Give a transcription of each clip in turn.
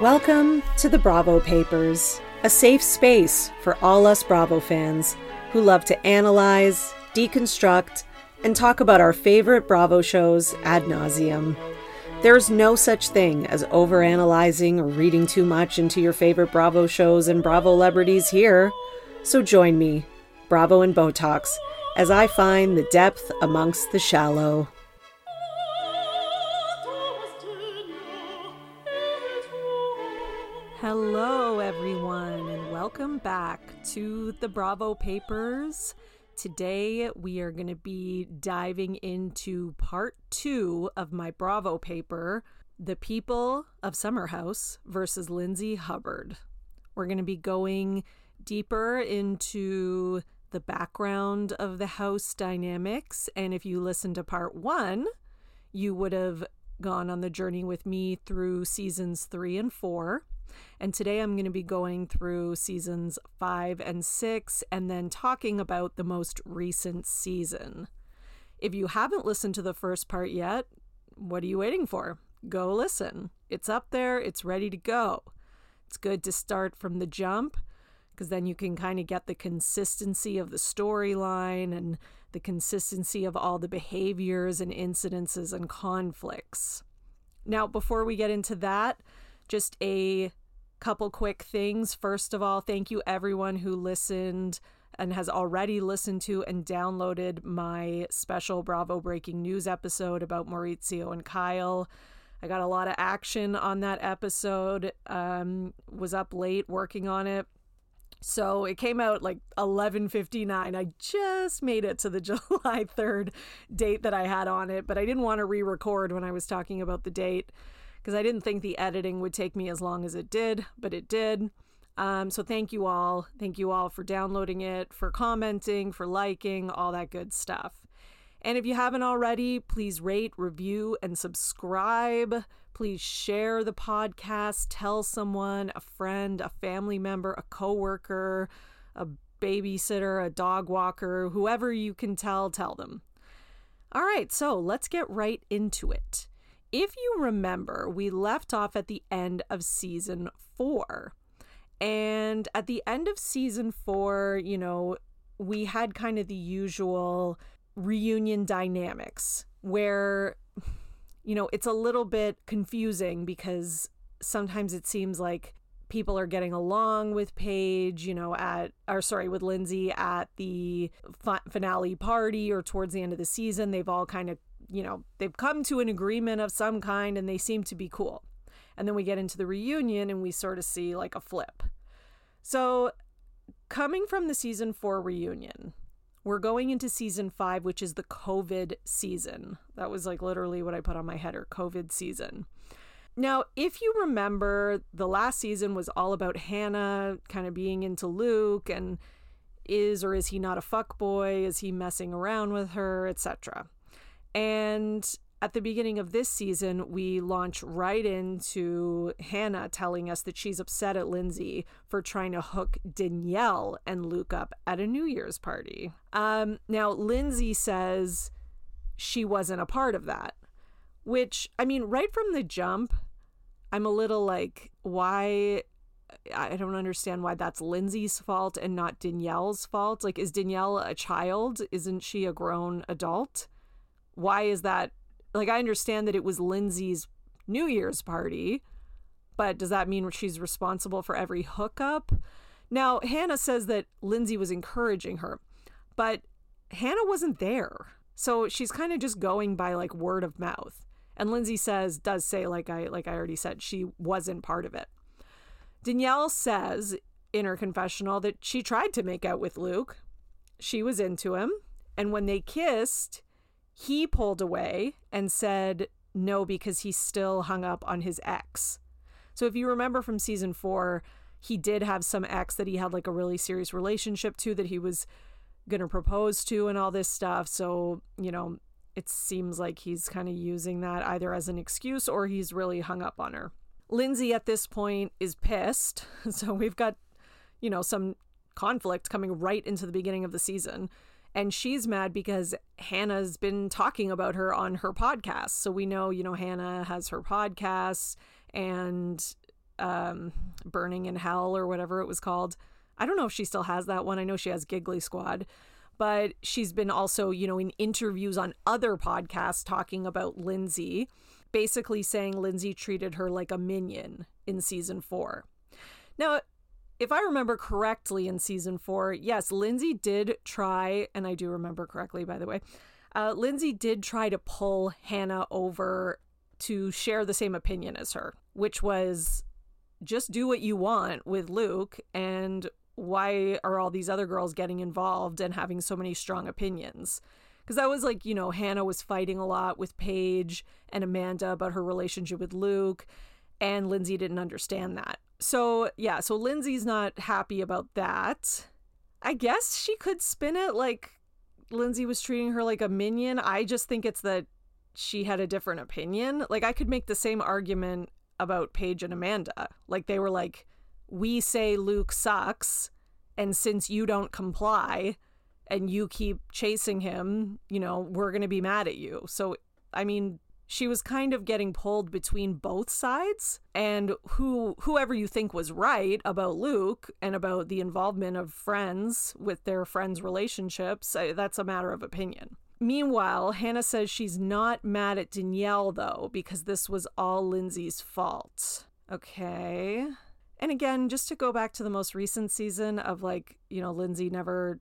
Welcome to the Bravo Papers, a safe space for all us Bravo fans who love to analyze, deconstruct, and talk about our favorite Bravo shows ad nauseum. There's no such thing as overanalyzing or reading too much into your favorite Bravo shows and Bravo celebrities here. So join me, Bravo and Botox, as I find the depth amongst the shallow. To the Bravo Papers. Today, we are going to be diving into part two of my Bravo paper The People of Summer House versus Lindsay Hubbard. We're going to be going deeper into the background of the house dynamics. And if you listened to part one, you would have gone on the journey with me through seasons three and four. And today I'm going to be going through seasons five and six and then talking about the most recent season. If you haven't listened to the first part yet, what are you waiting for? Go listen. It's up there, it's ready to go. It's good to start from the jump because then you can kind of get the consistency of the storyline and the consistency of all the behaviors and incidences and conflicts. Now, before we get into that, just a couple quick things. First of all, thank you everyone who listened and has already listened to and downloaded my special Bravo Breaking News episode about Mauricio and Kyle. I got a lot of action on that episode. Um, was up late working on it. So it came out like 11:59. I just made it to the July 3rd date that I had on it, but I didn't want to re-record when I was talking about the date because I didn't think the editing would take me as long as it did, but it did. Um, so thank you all. Thank you all for downloading it, for commenting, for liking, all that good stuff. And if you haven't already, please rate, review, and subscribe. Please share the podcast. Tell someone, a friend, a family member, a coworker, a babysitter, a dog walker, whoever you can tell, tell them. All right, so let's get right into it. If you remember, we left off at the end of season four. And at the end of season four, you know, we had kind of the usual reunion dynamics where you know, it's a little bit confusing because sometimes it seems like people are getting along with Paige, you know, at or sorry, with Lindsay at the finale party or towards the end of the season. They've all kind of, you know, they've come to an agreement of some kind and they seem to be cool. And then we get into the reunion and we sort of see like a flip. So, coming from the season 4 reunion, we're going into season five, which is the COVID season. That was like literally what I put on my header COVID season. Now, if you remember, the last season was all about Hannah kind of being into Luke and is or is he not a fuck boy? Is he messing around with her, etc. And at the beginning of this season, we launch right into Hannah telling us that she's upset at Lindsay for trying to hook Danielle and Luke up at a New Year's party. Um, now, Lindsay says she wasn't a part of that, which, I mean, right from the jump, I'm a little like, why? I don't understand why that's Lindsay's fault and not Danielle's fault. Like, is Danielle a child? Isn't she a grown adult? Why is that like I understand that it was Lindsay's New Year's party, but does that mean she's responsible for every hookup? Now, Hannah says that Lindsay was encouraging her, but Hannah wasn't there. So she's kind of just going by like word of mouth. And Lindsay says does say like I like I already said she wasn't part of it. Danielle says in her confessional that she tried to make out with Luke. She was into him, and when they kissed, he pulled away and said no because he's still hung up on his ex. So if you remember from season four, he did have some ex that he had like a really serious relationship to that he was going to propose to and all this stuff. So, you know, it seems like he's kind of using that either as an excuse or he's really hung up on her. Lindsay at this point is pissed. So we've got, you know, some conflict coming right into the beginning of the season and she's mad because Hannah's been talking about her on her podcast. So we know, you know, Hannah has her podcast and um, Berning in Hell or whatever it was called. I don't know if she still has that one. I know she has Giggly Squad, but she's been also, you know, in interviews on other podcasts talking about Lindsay, basically saying Lindsay treated her like a minion in season four. Now, if I remember correctly in season four, yes, Lindsay did try, and I do remember correctly, by the way, uh, Lindsay did try to pull Hannah over to share the same opinion as her, which was just do what you want with Luke and why are all these other girls getting involved and having so many strong opinions? Because that was like, you know, Hannah was fighting a lot with Paige and Amanda about her relationship with Luke, and Lindsay didn't understand that. So, yeah, so Lindsay's not happy about that. I guess she could spin it like Lindsay was treating her like a minion. I just think it's that she had a different opinion. Like, I could make the same argument about Paige and Amanda. Like, they were like, we say Luke sucks, and since you don't comply and you keep chasing him, you know, we're going to be mad at you. So, I mean, she was kind of getting pulled between both sides and who whoever you think was right about Luke and about the involvement of friends with their friends relationships uh, that's a matter of opinion meanwhile hannah says she's not mad at danielle though because this was all lindsay's fault okay and again, just to go back to the most recent season of like, you know, Lindsay never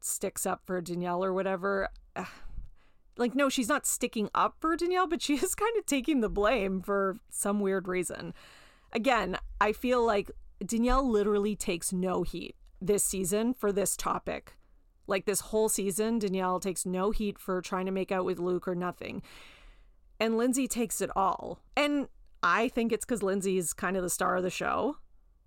sticks up for Danielle or whatever. Like, no, she's not sticking up for Danielle, but she is kind of taking the blame for some weird reason. Again, I feel like Danielle literally takes no heat this season for this topic. Like, this whole season, Danielle takes no heat for trying to make out with Luke or nothing. And Lindsay takes it all. And I think it's because lindsay is kind of the star of the show.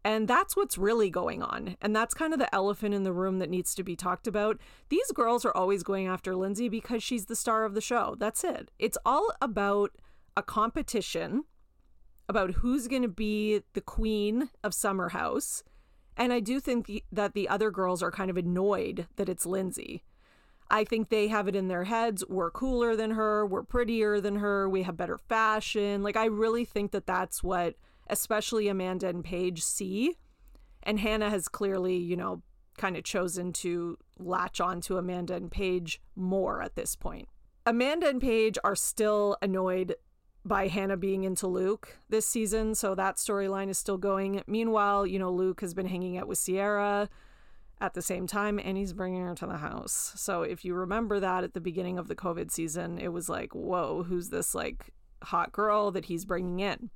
And that's what's really going on. And that's kind of the elephant in the room that needs to be talked about. These girls are always going after Lindsay because she's the star of the show. That's it. It's all about a competition about who's going to be the queen of Summer House. And I do think that the other girls are kind of annoyed that it's Lindsay. I think they have it in their heads. We're cooler than her. We're prettier than her. We have better fashion. Like, I really think that that's what, especially Amanda and Paige, see. And Hannah has clearly, you know, kind of chosen to latch on to Amanda and Paige more at this point. Amanda and Paige are still annoyed by Hannah being into Luke this season, so that storyline is still going. Meanwhile, you know, Luke has been hanging out with Ciara at the same time and he's bringing her to the house. So if you remember that at the beginning of the COVID season, it was like, whoa, who's this like hot girl that he's bringing in?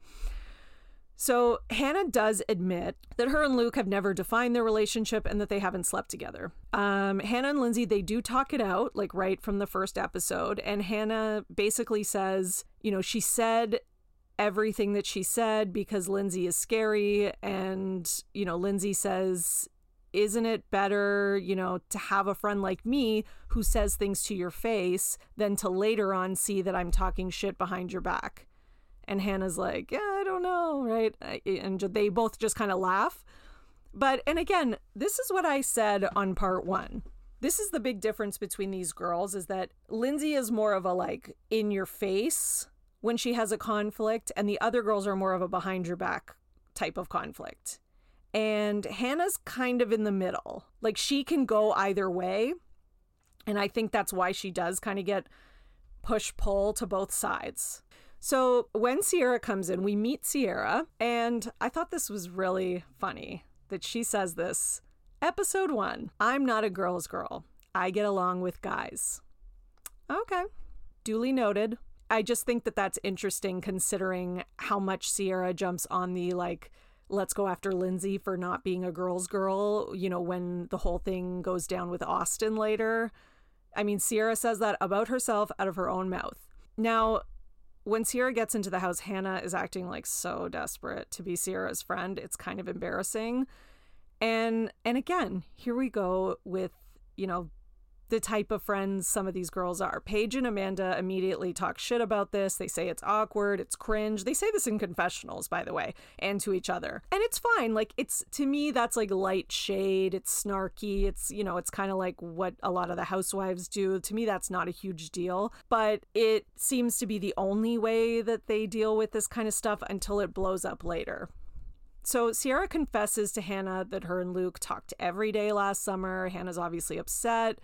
So Hannah does admit that her and Luke have never defined their relationship and that they haven't slept together. Um, Hannah and Lindsay, they do talk it out, like right from the first episode. And Hannah basically says, you know, she said everything that she said because Lindsay is scary. And, you know, Lindsay says isn't it better, you know, to have a friend like me who says things to your face than to later on see that I'm talking shit behind your back? And Hannah's like, yeah, I don't know, right? And they both just kind of laugh. But, and again, this is what I said on part one. This is the big difference between these girls is that Lindsay is more of a like in your face when she has a conflict, and the other girls are more of a behind your back type of conflict. And Hannah's kind of in the middle. Like she can go either way. And I think that's why she does kind of get push pull to both sides. So when Ciara comes in, we meet Ciara, and I thought this was really funny that she says this. Episode one I'm not a girl's girl. I get along with guys. Okay. Duly noted. I just think that that's interesting considering how much Ciara jumps on the like, let's go after Lindsay for not being a girl's girl, you know, when the whole thing goes down with Austin later. I mean, Ciara says that about herself out of her own mouth. Now, when Ciara gets into the house, Hannah is acting like so desperate to be Ciara's friend. It's kind of embarrassing. And and again, here we go with, you know, the type of friends some of these girls are. Paige and Amanda immediately talk shit about this. They say it's awkward, it's cringe. They say this in confessionals, by the way, and to each other. And it's fine. Like, it's to me, that's like light shade. It's snarky. It's, you know, it's kind of like what a lot of the housewives do. To me, that's not a huge deal. But it seems to be the only way that they deal with this kind of stuff until it blows up later so Ciara confesses to Hannah that her and Luke talked every day last summer. Hannah's obviously upset.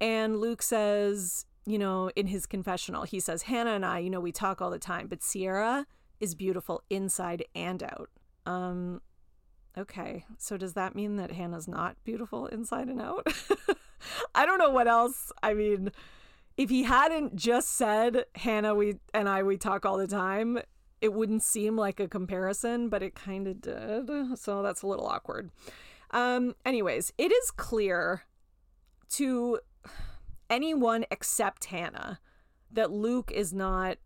And Luke says, you know, in his confessional, he says, Hannah and I, you know, we talk all the time, but Ciara is beautiful inside and out. Um, okay. So does that mean that Hannah's not beautiful inside and out? I don't know what else. I mean, if he hadn't just said Hannah we and I we talk all the time, it wouldn't seem like a comparison, but it kind of did. So that's a little awkward. Um anyways, it is clear to anyone except Hannah that Luke is not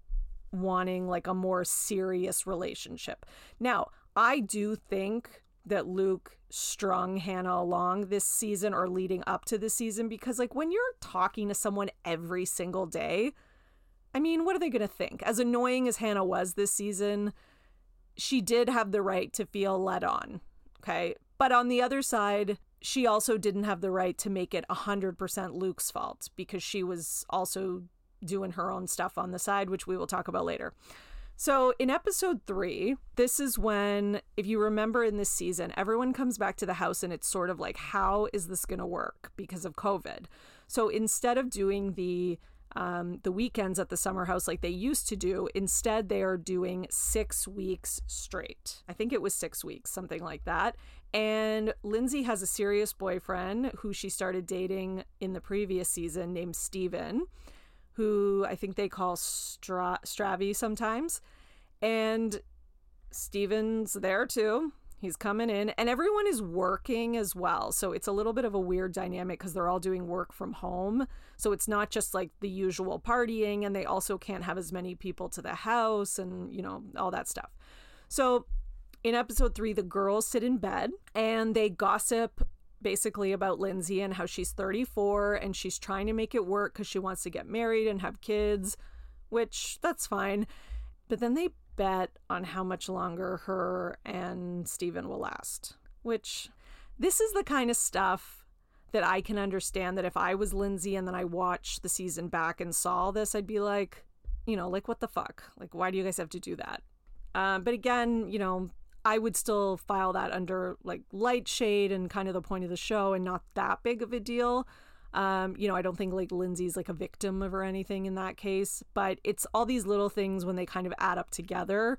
wanting like a more serious relationship. Now, I do think that Luke strung Hannah along this season or leading up to this season because, like, when you're talking to someone every single day, I mean, what are they going to think? As annoying as Hannah was this season, she did have the right to feel led on. Okay. But on the other side, she also didn't have the right to make it 100% Luke's fault because she was also doing her own stuff on the side, which we will talk about later. So, in episode three, this is when, if you remember in this season, everyone comes back to the house and it's sort of like, how is this going to work because of COVID? So, instead of doing the um, the weekends at the summer house like they used to do. Instead, they are doing six weeks straight. I think it was six weeks, something like that. And Lindsay has a serious boyfriend who she started dating in the previous season named Stephen who I think they call Stra- Stravy sometimes. And Stephen's there too. He's coming in, and everyone is working as well. So it's a little bit of a weird dynamic because they're all doing work from home. So it's not just like the usual partying, and they also can't have as many people to the house and, you know, all that stuff. So in episode three, the girls sit in bed and they gossip basically about Lindsay and how she's 34 and she's trying to make it work because she wants to get married and have kids, which that's fine. But then they bet on how much longer her and Stephen will last, which this is the kind of stuff that I can understand that if I was Lindsay and then I watched the season back and saw this, I'd be like, you know, like, what the fuck? Like, why do you guys have to do that? Um, but again, you know, I would still file that under like light shade and kind of the point of the show and not that big of a deal. Um, you know, I don't think like Lindsay's like a victim of or anything in that case, but it's all these little things when they kind of add up together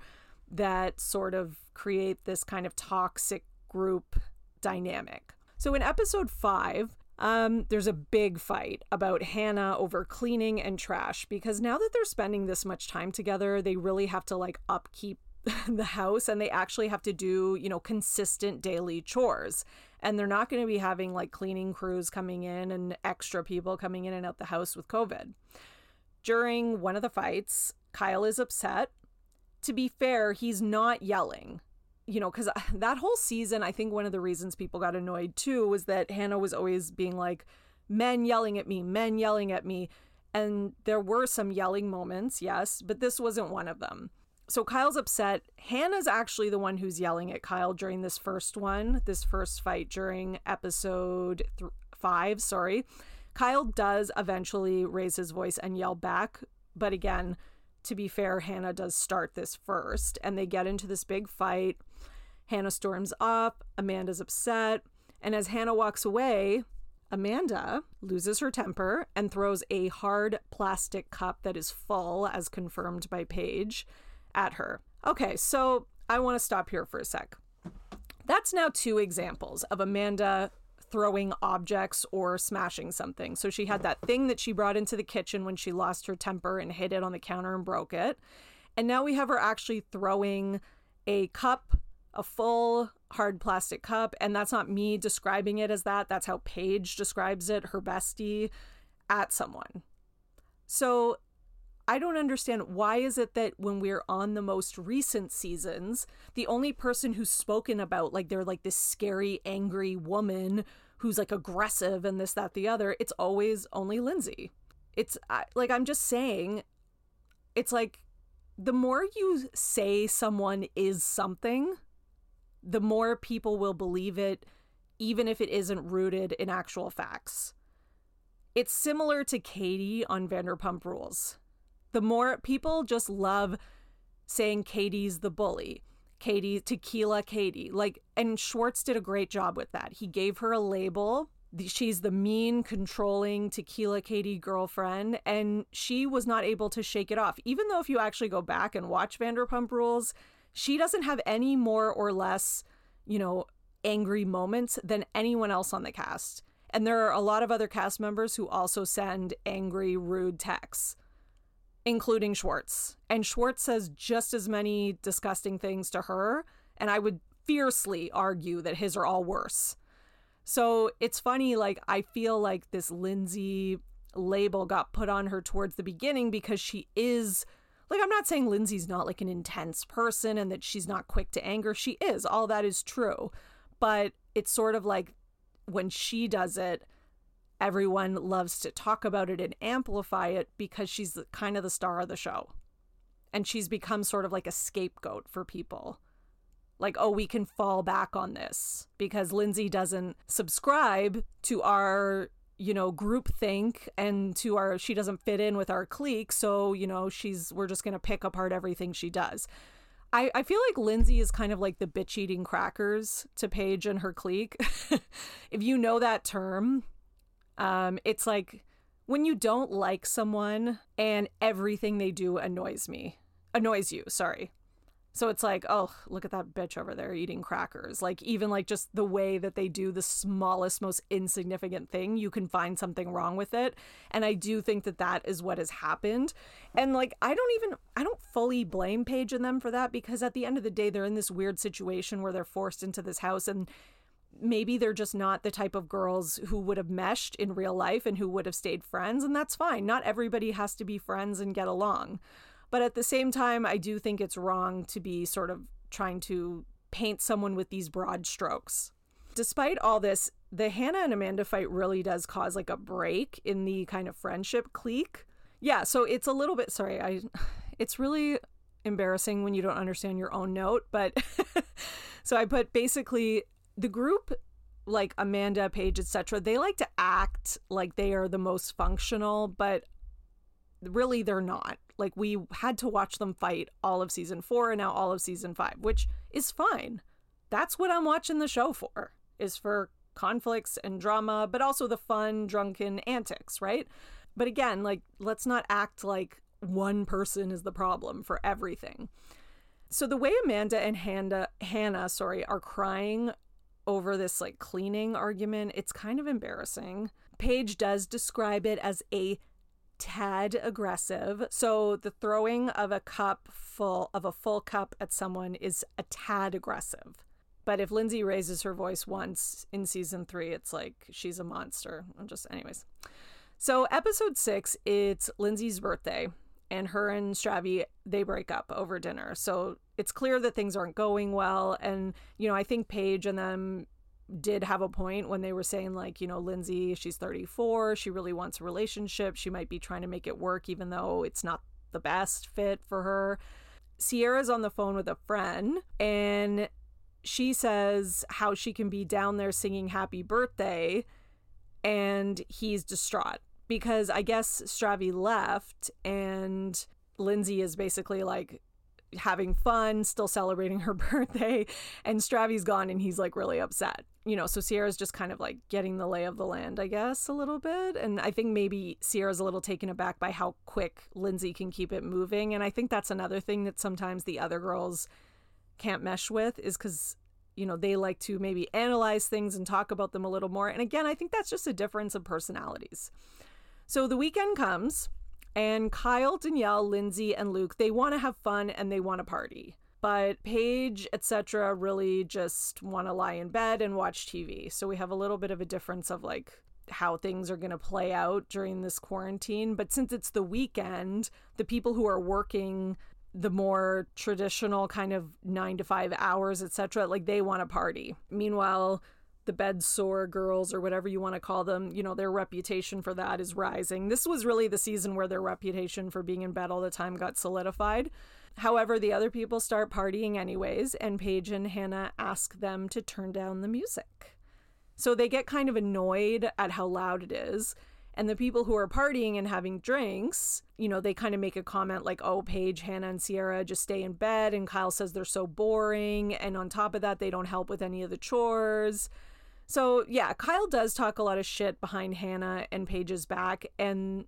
that sort of create this kind of toxic group dynamic. So in episode five, um, there's a big fight about Hannah over cleaning and trash because now that they're spending this much time together, they really have to like upkeep the house and they actually have to do, you know, consistent daily chores. And they're not going to be having like cleaning crews coming in and extra people coming in and out the house with COVID. During one of the fights, Kyle is upset. To be fair, he's not yelling. You know, because that whole season, I think one of the reasons people got annoyed too was that Hannah was always being like, men yelling at me, men yelling at me. And there were some yelling moments, yes, but this wasn't one of them so Kyle's upset. Hannah's actually the one who's yelling at Kyle during this first one, this first fight during episode th- five. Sorry. Kyle does eventually raise his voice and yell back. But again, to be fair, Hannah does start this first and they get into this big fight. Hannah storms up. Amanda's upset. And as Hannah walks away, Amanda loses her temper and throws a hard plastic cup that is full, as confirmed by Paige, at her. Okay, so I want to stop here for a sec. That's now two examples of Amanda throwing objects or smashing something. So she had that thing that she brought into the kitchen when she lost her temper and hit it on the counter and broke it. And now we have her actually throwing a cup, a full hard plastic cup. And that's not me describing it as that. That's how Paige describes it, her bestie, at someone. So I don't understand why is it that when we're on the most recent seasons, the only person who's spoken about like they're like this scary, angry woman who's like aggressive and this, that, the other, it's always only Lindsay. It's like I'm just saying, it's like the more you say someone is something, the more people will believe it, even if it isn't rooted in actual facts. It's similar to Katie on Vanderpump Rules the more people just love saying Katie's the bully. Katie, Tequila Katie. Like, and Schwartz did a great job with that. He gave her a label. She's the mean, controlling Tequila Katie girlfriend, and she was not able to shake it off. Even though, if you actually go back and watch Vanderpump Rules, she doesn't have any more or less, you know, angry moments than anyone else on the cast. And there are a lot of other cast members who also send angry, rude texts including Schwartz. And Schwartz says just as many disgusting things to her. And I would fiercely argue that his are all worse. So it's funny, like, I feel like this Lindsay label got put on her towards the beginning because she is. Like, I'm not saying Lindsay's not like an intense person and that she's not quick to anger. She is. All that is true. But it's sort of like when she does it, everyone loves to talk about it and amplify it because she's kind of the star of the show. And she's become sort of like a scapegoat for people. Like, oh, we can fall back on this because Lindsay doesn't subscribe to our, you know, group think and to our, she doesn't fit in with our clique. So, you know, she's, we're just going to pick apart everything she does. I, I feel like Lindsay is kind of like the bitch eating crackers to Paige and her clique. if you know that term, um, it's like when you don't like someone and everything they do annoys me, annoys you, sorry. So it's like, oh, look at that bitch over there eating crackers. Like, even like just the way that they do the smallest, most insignificant thing, you can find something wrong with it. And I do think that that is what has happened. And like, I don't even, I don't fully blame Paige and them for that because at the end of the day, they're in this weird situation where they're forced into this house and maybe they're just not the type of girls who would have meshed in real life and who would have stayed friends, and that's fine. Not everybody has to be friends and get along. But at the same time, I do think it's wrong to be sort of trying to paint someone with these broad strokes. Despite all this, the Hannah and Amanda fight really does cause like a break in the kind of friendship clique. Yeah, so it's a little bit sorry, I it's really embarrassing when you don't understand your own note, but so I put basically the group like Amanda, Paige, etc., they like to act like they are the most functional, but really they're not. Like we had to watch them fight all of season 4 and now all of season 5, which is fine. That's what I'm watching the show for. Is for conflicts and drama, but also the fun drunken antics, right? But again, like let's not act like one person is the problem for everything. So the way Amanda and Hannah, Hannah, sorry, are crying over this like cleaning argument. It's kind of embarrassing. Paige does describe it as a tad aggressive. So the throwing of a cup full of a full cup at someone is a tad aggressive. But if Lindsay raises her voice once in season three, it's like she's a monster. I'm just, anyways. So episode six, it's Lindsay's birthday, and her and Stravi they break up over dinner. So it's clear that things aren't going well. And, you know, I think Paige and them did have a point when they were saying, like, you know, Lindsay, she's 34, she really wants a relationship. She might be trying to make it work, even though it's not the best fit for her. Ciara's on the phone with a friend and she says how she can be down there singing happy birthday and he's distraught because I guess Stravi left and Lindsay is basically like, having fun, still celebrating her birthday, and Stravi's gone and he's like really upset. You know, so Ciara's just kind of like getting the lay of the land, I guess, a little bit. And I think maybe Ciara's a little taken aback by how quick Lindsay can keep it moving. And I think that's another thing that sometimes the other girls can't mesh with is because, you know, they like to maybe analyze things and talk about them a little more. And again, I think that's just a difference of personalities. So the weekend comes and Kyle, Danielle, Lindsay, and Luke, they want to have fun and they want to party. But Paige, etc., really just want to lie in bed and watch TV. So we have a little bit of a difference of like how things are going to play out during this quarantine. But since it's the weekend, the people who are working the more traditional kind of nine to five hours, etc., like they want to party. Meanwhile, the bed sore girls or whatever you want to call them, you know, their reputation for that is rising. This was really the season where their reputation for being in bed all the time got solidified. However, the other people start partying anyways, and Paige and Hannah ask them to turn down the music. So they get kind of annoyed at how loud it is. And the people who are partying and having drinks, you know, they kind of make a comment like, oh, Paige, Hannah, and Ciara just stay in bed. And Kyle says they're so boring. And on top of that, they don't help with any of the chores. So, yeah, Kyle does talk a lot of shit behind Hannah and Paige's back. And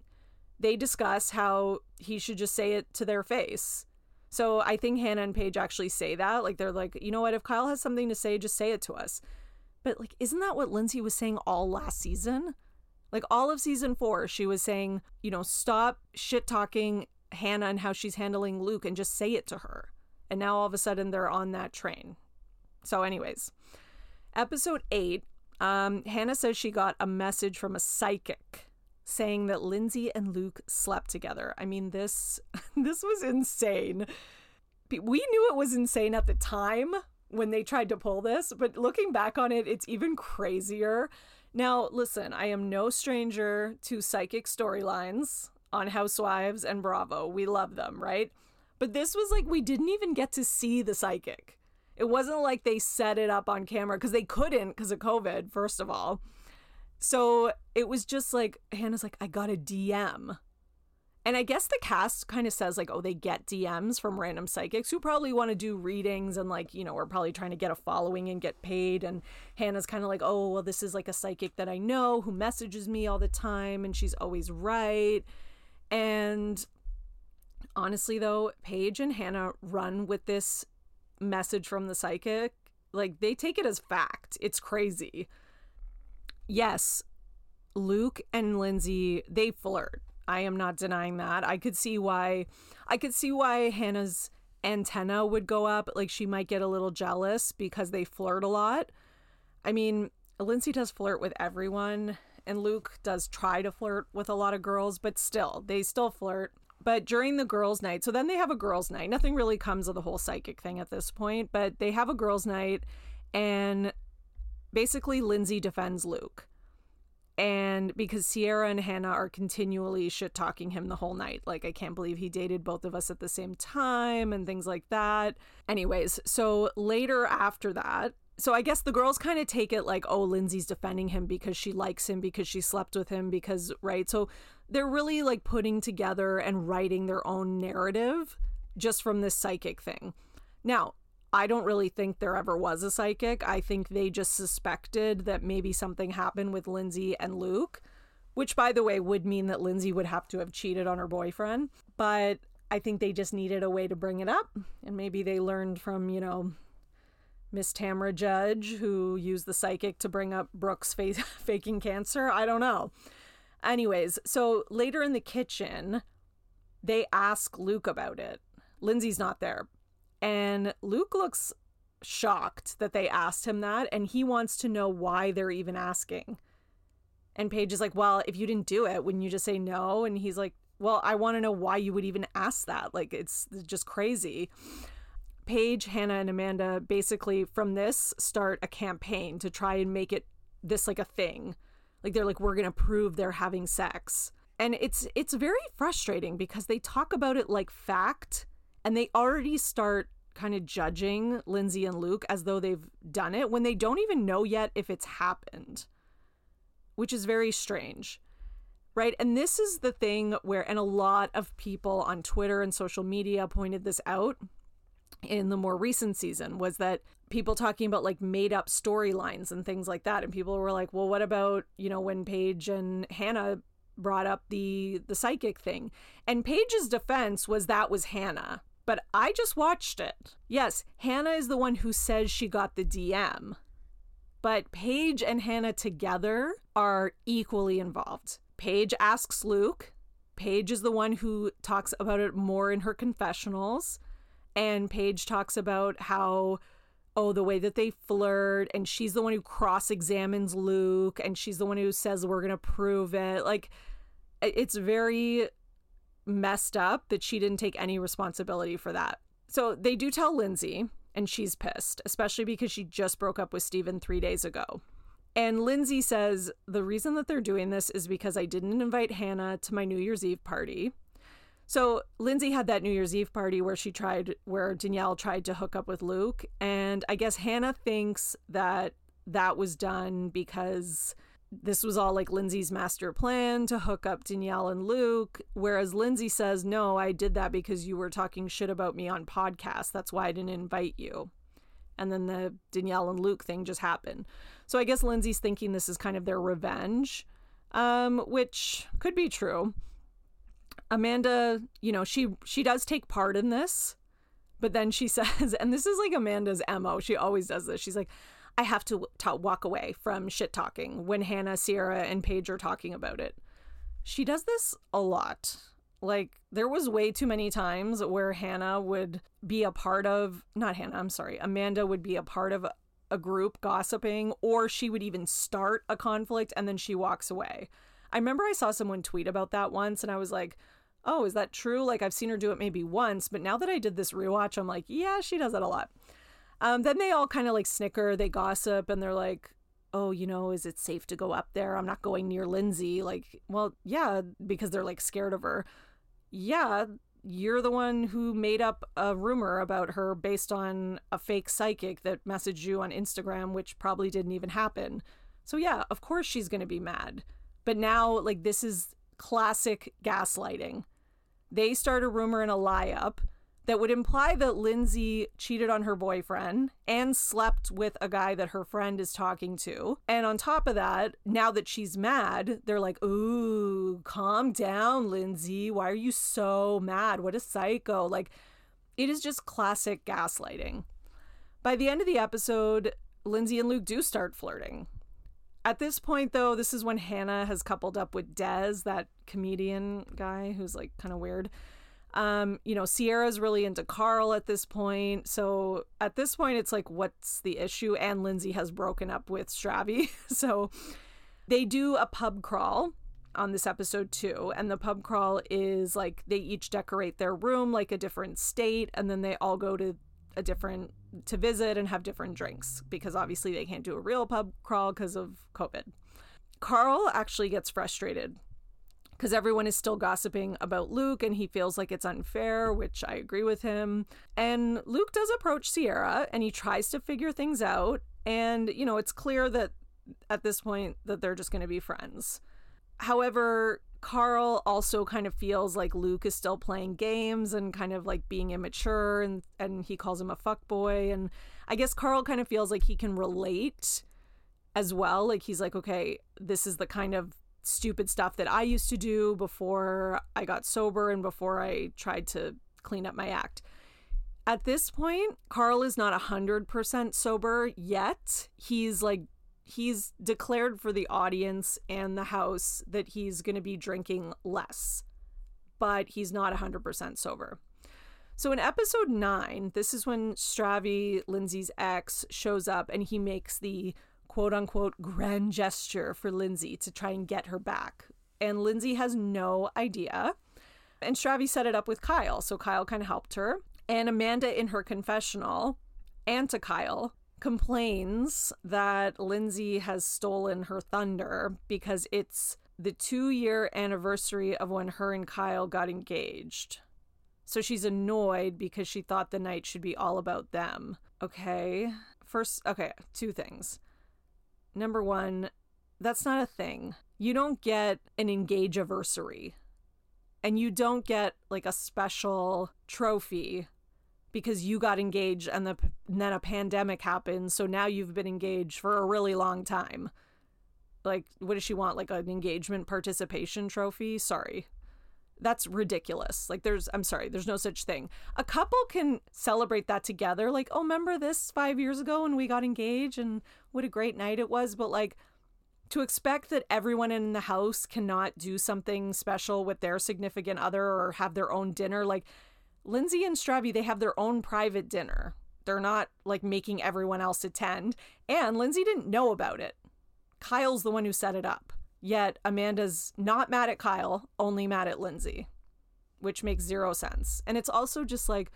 they discuss how he should just say it to their face. So I think Hannah and Paige actually say that. Like, they're like, you know what? If Kyle has something to say, just say it to us. But, like, isn't that what Lindsay was saying all last season? Like all of season four, she was saying, you know, stop shit talking Hannah and how she's handling Luke and just say it to her. And now all of a sudden they're on that train. So, anyways, episode eight, um, Hannah says she got a message from a psychic saying that Lindsay and Luke slept together. I mean, this this was insane. We knew it was insane at the time when they tried to pull this, but looking back on it, it's even crazier now, listen, I am no stranger to psychic storylines on Housewives and Bravo. We love them, right? But this was like we didn't even get to see the psychic. It wasn't like they set it up on camera because they couldn't because of COVID, first of all. So it was just like, Hannah's like, I got a DM and I guess the cast kind of says, like, oh, they get DMs from random psychics who probably want to do readings and, like, you know, we're probably trying to get a following and get paid. And Hannah's kind of like, oh, well, this is like a psychic that I know who messages me all the time and she's always right. And honestly, though, Paige and Hannah run with this message from the psychic. Like, they take it as fact. It's crazy. Yes, Luke and Lindsay, they flirt I am not denying that. I could see why I could see why Hannah's antenna would go up. Like she might get a little jealous because they flirt a lot. I mean, Lindsay does flirt with everyone, and Luke does try to flirt with a lot of girls, but still, they still flirt. But during the girls' night, so then they have a girls' night. Nothing really comes of the whole psychic thing at this point, but they have a girls' night, and basically, Lindsay defends Luke and because Ciara and Hannah are continually shit talking him the whole night. Like, I can't believe he dated both of us at the same time and things like that. Anyways, so later after that, so I guess the girls kind of take it like, oh, Lindsay's defending him because she likes him, because she slept with him, because, right? So they're really like putting together and writing their own narrative just from this psychic thing. Now, I don't really think there ever was a psychic. I think they just suspected that maybe something happened with Lindsay and Luke, which, by the way, would mean that Lindsay would have to have cheated on her boyfriend. But I think they just needed a way to bring it up. And maybe they learned from, you know, Miss Tamra Judge, who used the psychic to bring up Brooks faking cancer. I don't know. Anyways, so later in the kitchen, they ask Luke about it. Lindsay's not there, and Luke looks shocked that they asked him that, and he wants to know why they're even asking. And Paige is like, Well, if you didn't do it, wouldn't you just say no? And he's like, Well, I want to know why you would even ask that. Like, it's just crazy. Paige, Hannah, and Amanda basically from this start a campaign to try and make it this like a thing. Like they're like, we're gonna prove they're having sex. And it's it's very frustrating because they talk about it like fact and they already start kind of judging Lindsay and Luke as though they've done it when they don't even know yet if it's happened, which is very strange. Right. And this is the thing where, and a lot of people on Twitter and social media pointed this out in the more recent season was that people talking about like made up storylines and things like that. And people were like, well, what about, you know, when Paige and Hannah brought up the the psychic thing and paige's defense was that was hannah but I just watched it. Yes, Hannah is the one who says she got the DM, but Paige and Hannah together are equally involved. Paige asks Luke. Paige is the one who talks about it more in her confessionals. And Paige talks about how, oh, the way that they flirt. And she's the one who cross examines Luke. And she's the one who says, we're going to prove it. Like, it's very messed up that she didn't take any responsibility for that. So they do tell Lindsay, and she's pissed, especially because she just broke up with Stephen three days ago. And Lindsay says, The reason that they're doing this is because I didn't invite Hannah to my New Year's Eve party. So Lindsay had that New Year's Eve party where she tried, where Danielle tried to hook up with Luke. And I guess Hannah thinks that that was done because this was all like Lindsay's master plan to hook up Danielle and Luke. Whereas Lindsay says, No, I did that because you were talking shit about me on podcast. That's why I didn't invite you. And then the Danielle and Luke thing just happened. So I guess Lindsay's thinking this is kind of their revenge, um, which could be true. Amanda, you know, she she does take part in this, but then she says, and this is like Amanda's mo. She always does this. She's like, I have to t- walk away from shit talking when Hannah, Ciara, and Paige are talking about it. She does this a lot. Like, there was way too many times where Hannah would be a part of, not Hannah, I'm sorry, Amanda would be a part of a group gossiping, or she would even start a conflict and then she walks away. I remember I saw someone tweet about that once and I was like, oh, is that true? Like, I've seen her do it maybe once, but now that I did this rewatch, I'm like, yeah, she does it a lot. Um, then they all kind of like snicker, they gossip, and they're like, oh, you know, is it safe to go up there? I'm not going near Lindsay. Like, well, yeah, because they're like scared of her. Yeah, you're the one who made up a rumor about her based on a fake psychic that messaged you on Instagram, which probably didn't even happen. So, yeah, of course she's going to be mad. But now, like, this is classic gaslighting. They start a rumor and a lie up that would imply that Lindsay cheated on her boyfriend and slept with a guy that her friend is talking to. And on top of that, now that she's mad, they're like, Ooh, calm down, Lindsay. Why are you so mad? What a psycho. Like, it is just classic gaslighting. By the end of the episode, Lindsay and Luke do start flirting. At this point, though, this is when Hannah has coupled up with Des, that comedian guy who's like kind of weird. Um, you know, Ciara's really into Carl at this point. So at this point, it's like, what's the issue? And Lindsay has broken up with Stravy. so they do a pub crawl on this episode too. And the pub crawl is like they each decorate their room like a different state, and then they all go to a different to visit and have different drinks because obviously they can't do a real pub crawl because of COVID. Carl actually gets frustrated because everyone is still gossiping about Luke and he feels like it's unfair, which I agree with him. And Luke does approach Ciara and he tries to figure things out. And, you know, it's clear that at this point that they're just going to be friends. However, Carl also kind of feels like Luke is still playing games and kind of like being immature and and he calls him a fuck boy and I guess Carl kind of feels like he can relate as well like he's like okay this is the kind of stupid stuff that I used to do before I got sober and before I tried to clean up my act. At this point, Carl is not 100% sober yet. He's like, he's declared for the audience and the house that he's going to be drinking less, but he's not 100% sober. So in episode nine, this is when Stravy, Lindsay's ex, shows up and he makes the quote unquote grand gesture for Lindsay to try and get her back. And Lindsay has no idea. And Stravy set it up with Kyle. So Kyle kind of helped her. And Amanda, in her confessional, and to Kyle, complains that Lindsay has stolen her thunder because it's the two year anniversary of when her and Kyle got engaged. So she's annoyed because she thought the night should be all about them. Okay. First, okay, two things. Number one, that's not a thing. You don't get an engage anniversary. And you don't get like a special trophy because you got engaged and, the, and then a pandemic happened. So now you've been engaged for a really long time. Like, what does she want? Like an engagement participation trophy? Sorry that's ridiculous. Like there's I'm sorry, there's no such thing. A couple can celebrate that together like, "Oh, remember this 5 years ago when we got engaged and what a great night it was." But like to expect that everyone in the house cannot do something special with their significant other or have their own dinner like Lindsay and Stravy, they have their own private dinner. They're not like making everyone else attend. And Lindsay didn't know about it. Kyle's the one who set it up. Yet Amanda's not mad at Kyle, only mad at Lindsay, which makes zero sense. And it's also just like,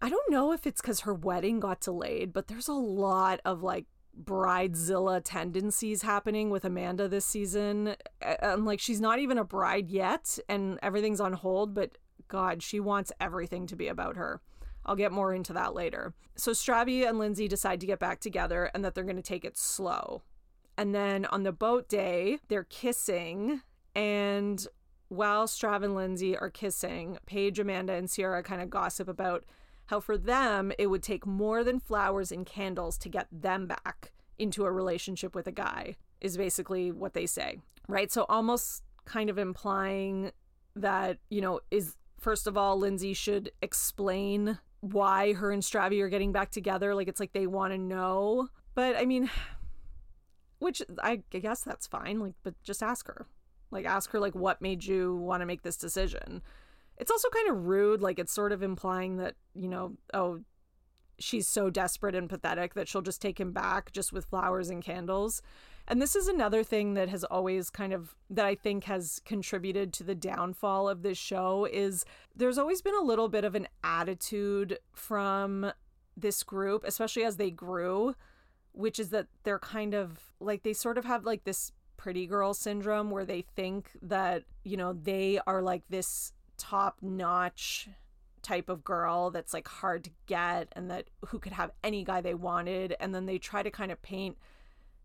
I don't know if it's because her wedding got delayed, but there's a lot of like bridezilla tendencies happening with Amanda this season. And like, she's not even a bride yet, and everything's on hold, but God, she wants everything to be about her. I'll get more into that later. So Stravy and Lindsay decide to get back together and that they're going to take it slow And then on the boat day, they're kissing. And while Strav and Lindsay are kissing, Paige, Amanda, and Ciara kind of gossip about how for them it would take more than flowers and candles to get them back into a relationship with a guy, is basically what they say. Right. So almost kind of implying that, you know, is first of all, Lindsay should explain why her and Stravi are getting back together. Like it's like they want to know. But I mean, which I guess that's fine. Like, but just ask her. Like, ask her, like, what made you want to make this decision? It's also kind of rude. Like, it's sort of implying that, you know, oh, she's so desperate and pathetic that she'll just take him back just with flowers and candles. And this is another thing that has always kind of that I think has contributed to the downfall of this show is there's always been a little bit of an attitude from this group, especially as they grew, which is that they're kind of like they sort of have like this pretty girl syndrome where they think that, you know, they are like this top notch type of girl that's like hard to get and that who could have any guy they wanted. And then they try to kind of paint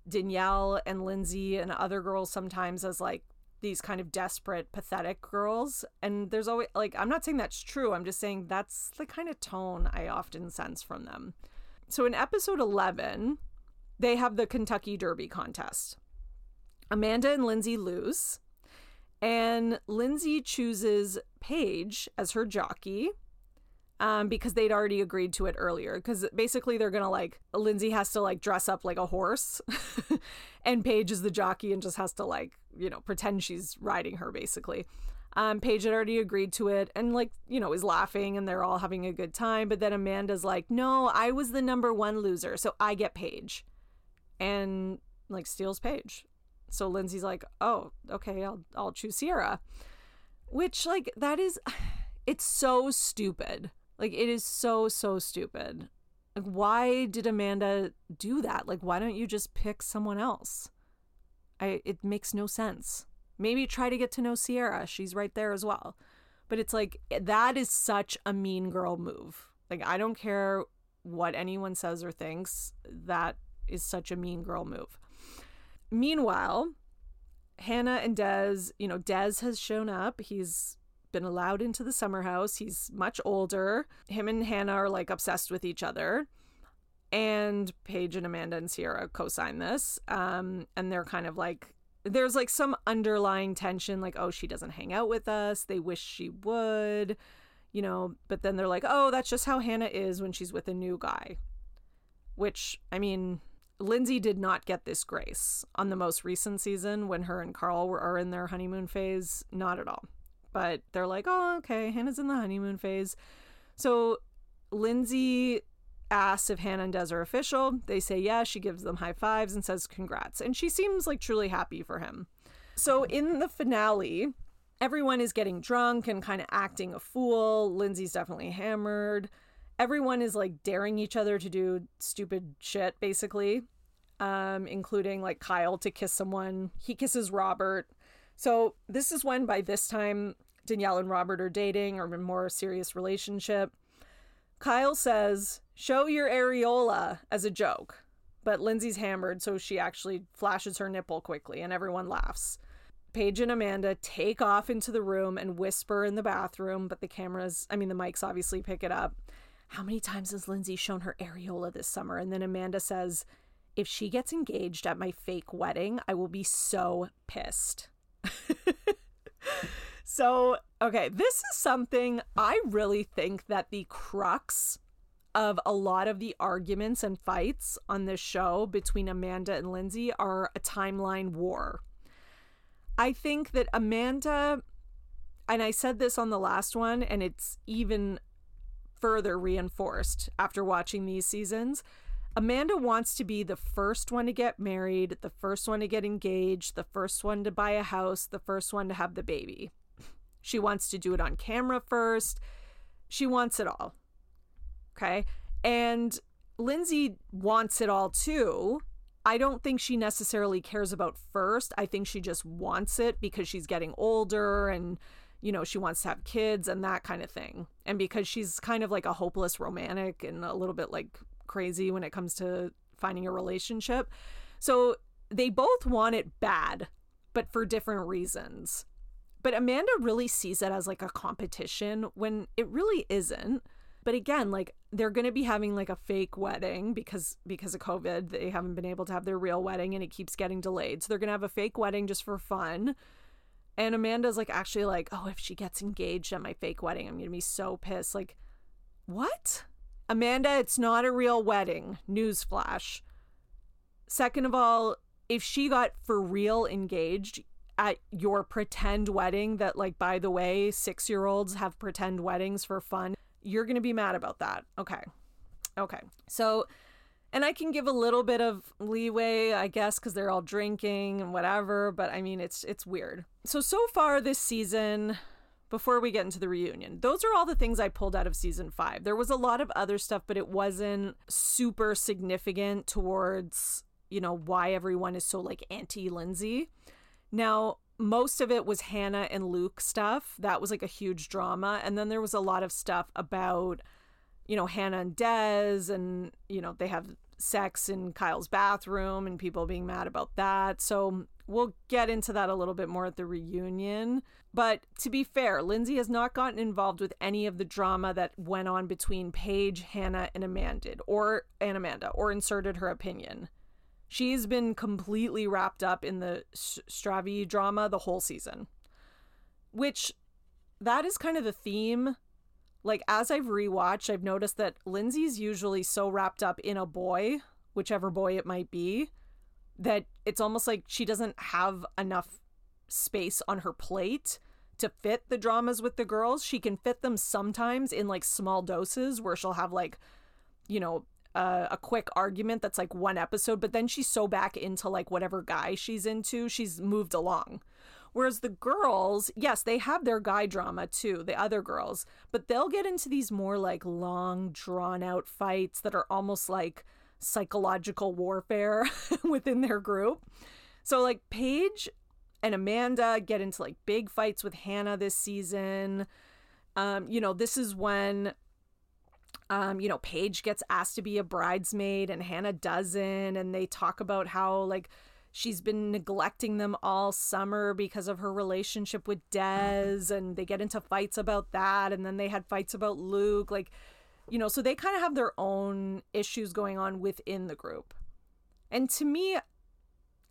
Danielle and Lindsay and other girls sometimes as like these kind of desperate, pathetic girls. And there's always like, I'm not saying that's true. I'm just saying that's the kind of tone I often sense from them. So in episode 11, they have the Kentucky Derby contest. Amanda and Lindsay lose, and Lindsay chooses Paige as her jockey um, because they'd already agreed to it earlier. Because basically, they're gonna like Lindsay has to like dress up like a horse, and Paige is the jockey and just has to like you know pretend she's riding her basically. Um, Paige had already agreed to it and like you know is laughing and they're all having a good time. But then Amanda's like, "No, I was the number one loser, so I get Paige," and like steals Paige. So Lindsay's like, "Oh, okay, I'll I'll choose Ciara," which like that is, it's so stupid like it is so so stupid. Like why did Amanda do that? Like why don't you just pick someone else? I it makes no sense. Maybe try to get to know Ciara. She's right there as well. But it's like eh, that is such a mean girl move. Like I don't care what anyone says or thinks. That is such a mean girl move. Meanwhile, Hannah and Des, you know, Des has shown up. He's been allowed into the summer house. He's much older. Him and Hannah are like obsessed with each other. And Paige and Amanda and Ciara co sign this. Um, and they're kind of like, there's like some underlying tension, like, oh, she doesn't hang out with us. They wish she would, you know, but then they're like, oh, that's just how Hannah is when she's with a new guy. Which, I mean, Lindsay did not get this grace on the most recent season when her and Carl were are in their honeymoon phase. Not at all but they're like, oh, okay, Hannah's in the honeymoon phase. So Lindsay asks if Hannah and Des are official. They say yes. Yeah. She gives them high fives and says congrats. And she seems like truly happy for him. So in the finale, everyone is getting drunk and kind of acting a fool. Lindsay's definitely hammered. Everyone is like daring each other to do stupid shit, basically, um, including like Kyle to kiss someone. He kisses Robert. So this is when by this time Danielle and Robert are dating or in more serious relationship. Kyle says, Show your areola as a joke. But Lindsay's hammered, so she actually flashes her nipple quickly, and everyone laughs. Paige and Amanda take off into the room and whisper in the bathroom, but the cameras, I mean, the mics obviously pick it up. How many times has Lindsay shown her areola this summer? And then Amanda says, If she gets engaged at my fake wedding, I will be so pissed. So, okay, this is something I really think that the crux of a lot of the arguments and fights on this show between Amanda and Lindsay are a timeline war. I think that Amanda, and I said this on the last one, and it's even further reinforced after watching these seasons. Amanda wants to be the first one to get married, the first one to get engaged, the first one to buy a house, the first one to have the baby. She wants to do it on camera first. She wants it all. Okay. And Lindsay wants it all too. I don't think she necessarily cares about first. I think she just wants it because she's getting older and, you know, she wants to have kids and that kind of thing. And because she's kind of like a hopeless romantic and a little bit like crazy when it comes to finding a relationship. So they both want it bad, but for different reasons. But Amanda really sees it as like a competition when it really isn't. But again, like they're going to be having like a fake wedding because because of COVID, they haven't been able to have their real wedding and it keeps getting delayed. So they're going to have a fake wedding just for fun. And Amanda's like actually like, "Oh, if she gets engaged at my fake wedding, I'm going to be so pissed." Like, what? Amanda, it's not a real wedding. Newsflash. Second of all, if she got for real engaged at your pretend wedding, that, like, by the way, six year olds have pretend weddings for fun, you're going to be mad about that. Okay. Okay. So, and I can give a little bit of leeway, I guess, because they're all drinking and whatever, but I mean, it's it's weird. So so far this season, before we get into the reunion. Those are all the things I pulled out of season five. There was a lot of other stuff, but it wasn't super significant towards, you know, why everyone is so like anti Lindsay. Now, most of it was Hannah and Luke stuff. That was like a huge drama. And then there was a lot of stuff about, you know, Hannah and Des, and, you know, they have sex in Kyle's bathroom and people being mad about that. So we'll get into that a little bit more at the reunion. But to be fair, Lindsay has not gotten involved with any of the drama that went on between Paige, Hannah, and Amanda, or and Amanda, or inserted her opinion. She's been completely wrapped up in the Stravi drama the whole season, which that is kind of the theme. Like as I've rewatched, I've noticed that Lindsay's usually so wrapped up in a boy, whichever boy it might be, that it's almost like she doesn't have enough space on her plate to fit the dramas with the girls. She can fit them sometimes in like small doses where she'll have like, you know, a quick argument that's like one episode, but then she's so back into like whatever guy she's into, she's moved along. Whereas the girls, yes, they have their guy drama too, the other girls, but they'll get into these more like long, drawn out fights that are almost like psychological warfare within their group. So, like, Paige and Amanda get into like big fights with Hannah this season. Um, you know, this is when um, you know, Paige gets asked to be a bridesmaid and Hannah doesn't, and they talk about how like she's been neglecting them all summer because of her relationship with Des. and they get into fights about that, and then they had fights about Luke, like, you know, so they kind of have their own issues going on within the group. And to me,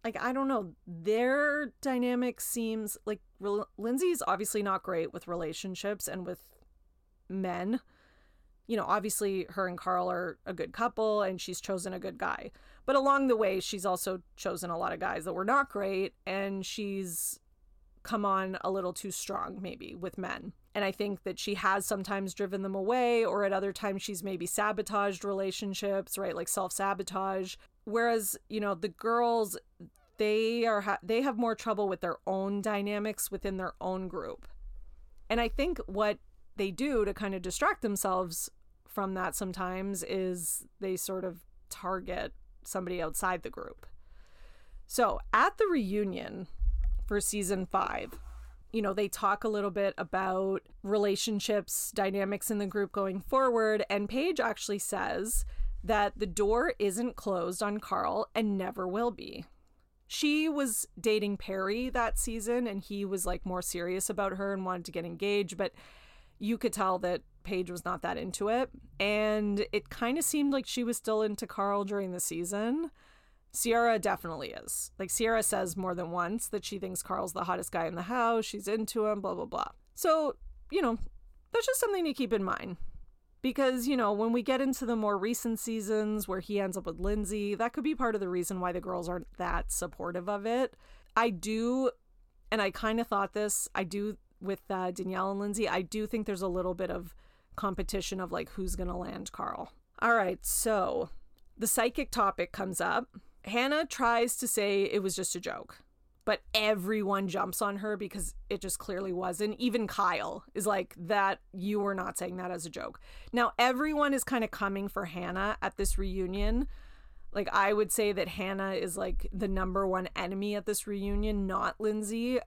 like I don't know, their dynamic seems like Lindsay's obviously not great with relationships and with men. You know, obviously her and Carl are a good couple and she's chosen a good guy. But along the way, she's also chosen a lot of guys that were not great and she's come on a little too strong maybe with men. And I think that she has sometimes driven them away, or at other times she's maybe sabotaged relationships, right? Like self sabotage. Whereas, you know, the girls, they are ha- they have more trouble with their own dynamics within their own group. And I think what they do to kind of distract themselves from that sometimes is they sort of target somebody outside the group. So, at the reunion for season 5, you know, they talk a little bit about relationships, dynamics in the group going forward, and Paige actually says that the door isn't closed on Carl and never will be she was dating Perry that season and he was like more serious about her and wanted to get engaged, but you could tell that Paige was not that into it. And it kind of seemed like she was still into Carl during the season. Ciara definitely is. Like Ciara says more than once that she thinks Carl's the hottest guy in the house, she's into him, blah, blah, blah. So, you know, that's just something to keep in mind because you know when we get into the more recent seasons where he ends up with Lindsay, that could be part of the reason why the girls aren't that supportive of it. I do, and I kind of thought this. I do with uh, Danielle and Lindsay. I do think there's a little bit of competition of like who's gonna land Carl. All right, so the psychic topic comes up. Hannah tries to say it was just a joke but everyone jumps on her because it just clearly wasn't. Even Kyle is like, that you were not saying that as a joke. Now, everyone is kind of coming for Hannah at this reunion. Like, I would say that Hannah is like the number one enemy at this reunion, not Lindsay.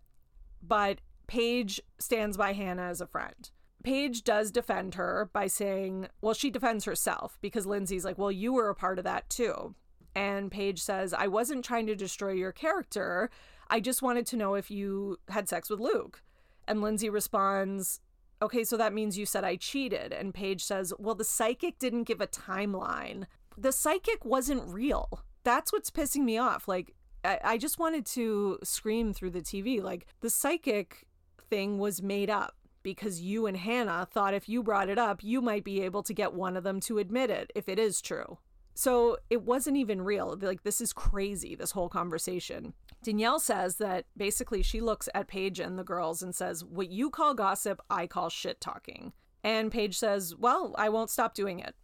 But Paige stands by Hannah as a friend. Paige does defend her by saying, well, she defends herself because Lindsay's like, well, you were a part of that too And Paige says, I wasn't trying to destroy your character. I just wanted to know if you had sex with Luke. And Lindsay responds, Okay, so that means you said I cheated. And Paige says, Well, the psychic didn't give a timeline. The psychic wasn't real. That's what's pissing me off. Like, I, I just wanted to scream through the TV. Like, the psychic thing was made up because you and Hannah thought if you brought it up, you might be able to get one of them to admit it if it is true. So it wasn't even real. Like, this is crazy, this whole conversation. Danielle says that basically she looks at Paige and the girls and says, What you call gossip, I call shit talking. And Paige says, Well, I won't stop doing it.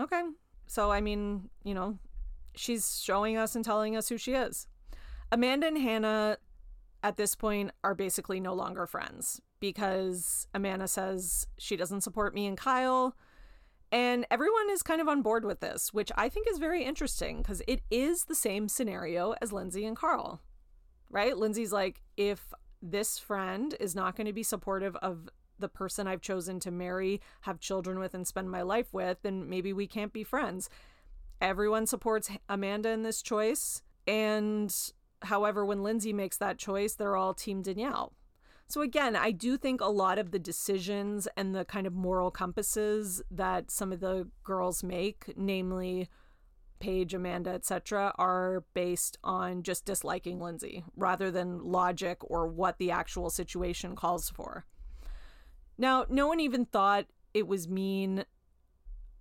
Okay. So, I mean, you know, she's showing us and telling us who she is. Amanda and Hannah at this point are basically no longer friends because Amanda says she doesn't support me and Kyle. And everyone is kind of on board with this, which I think is very interesting because it is the same scenario as Lindsay and Carl, right? Lindsay's like, if this friend is not going to be supportive of the person I've chosen to marry, have children with, and spend my life with, then maybe we can't be friends. Everyone supports Amanda in this choice. And however, when Lindsay makes that choice, they're all Team Danielle. So again, I do think a lot of the decisions and the kind of moral compasses that some of the girls make, namely Paige, Amanda, etc., are based on just disliking Lindsay rather than logic or what the actual situation calls for. Now, no one even thought it was mean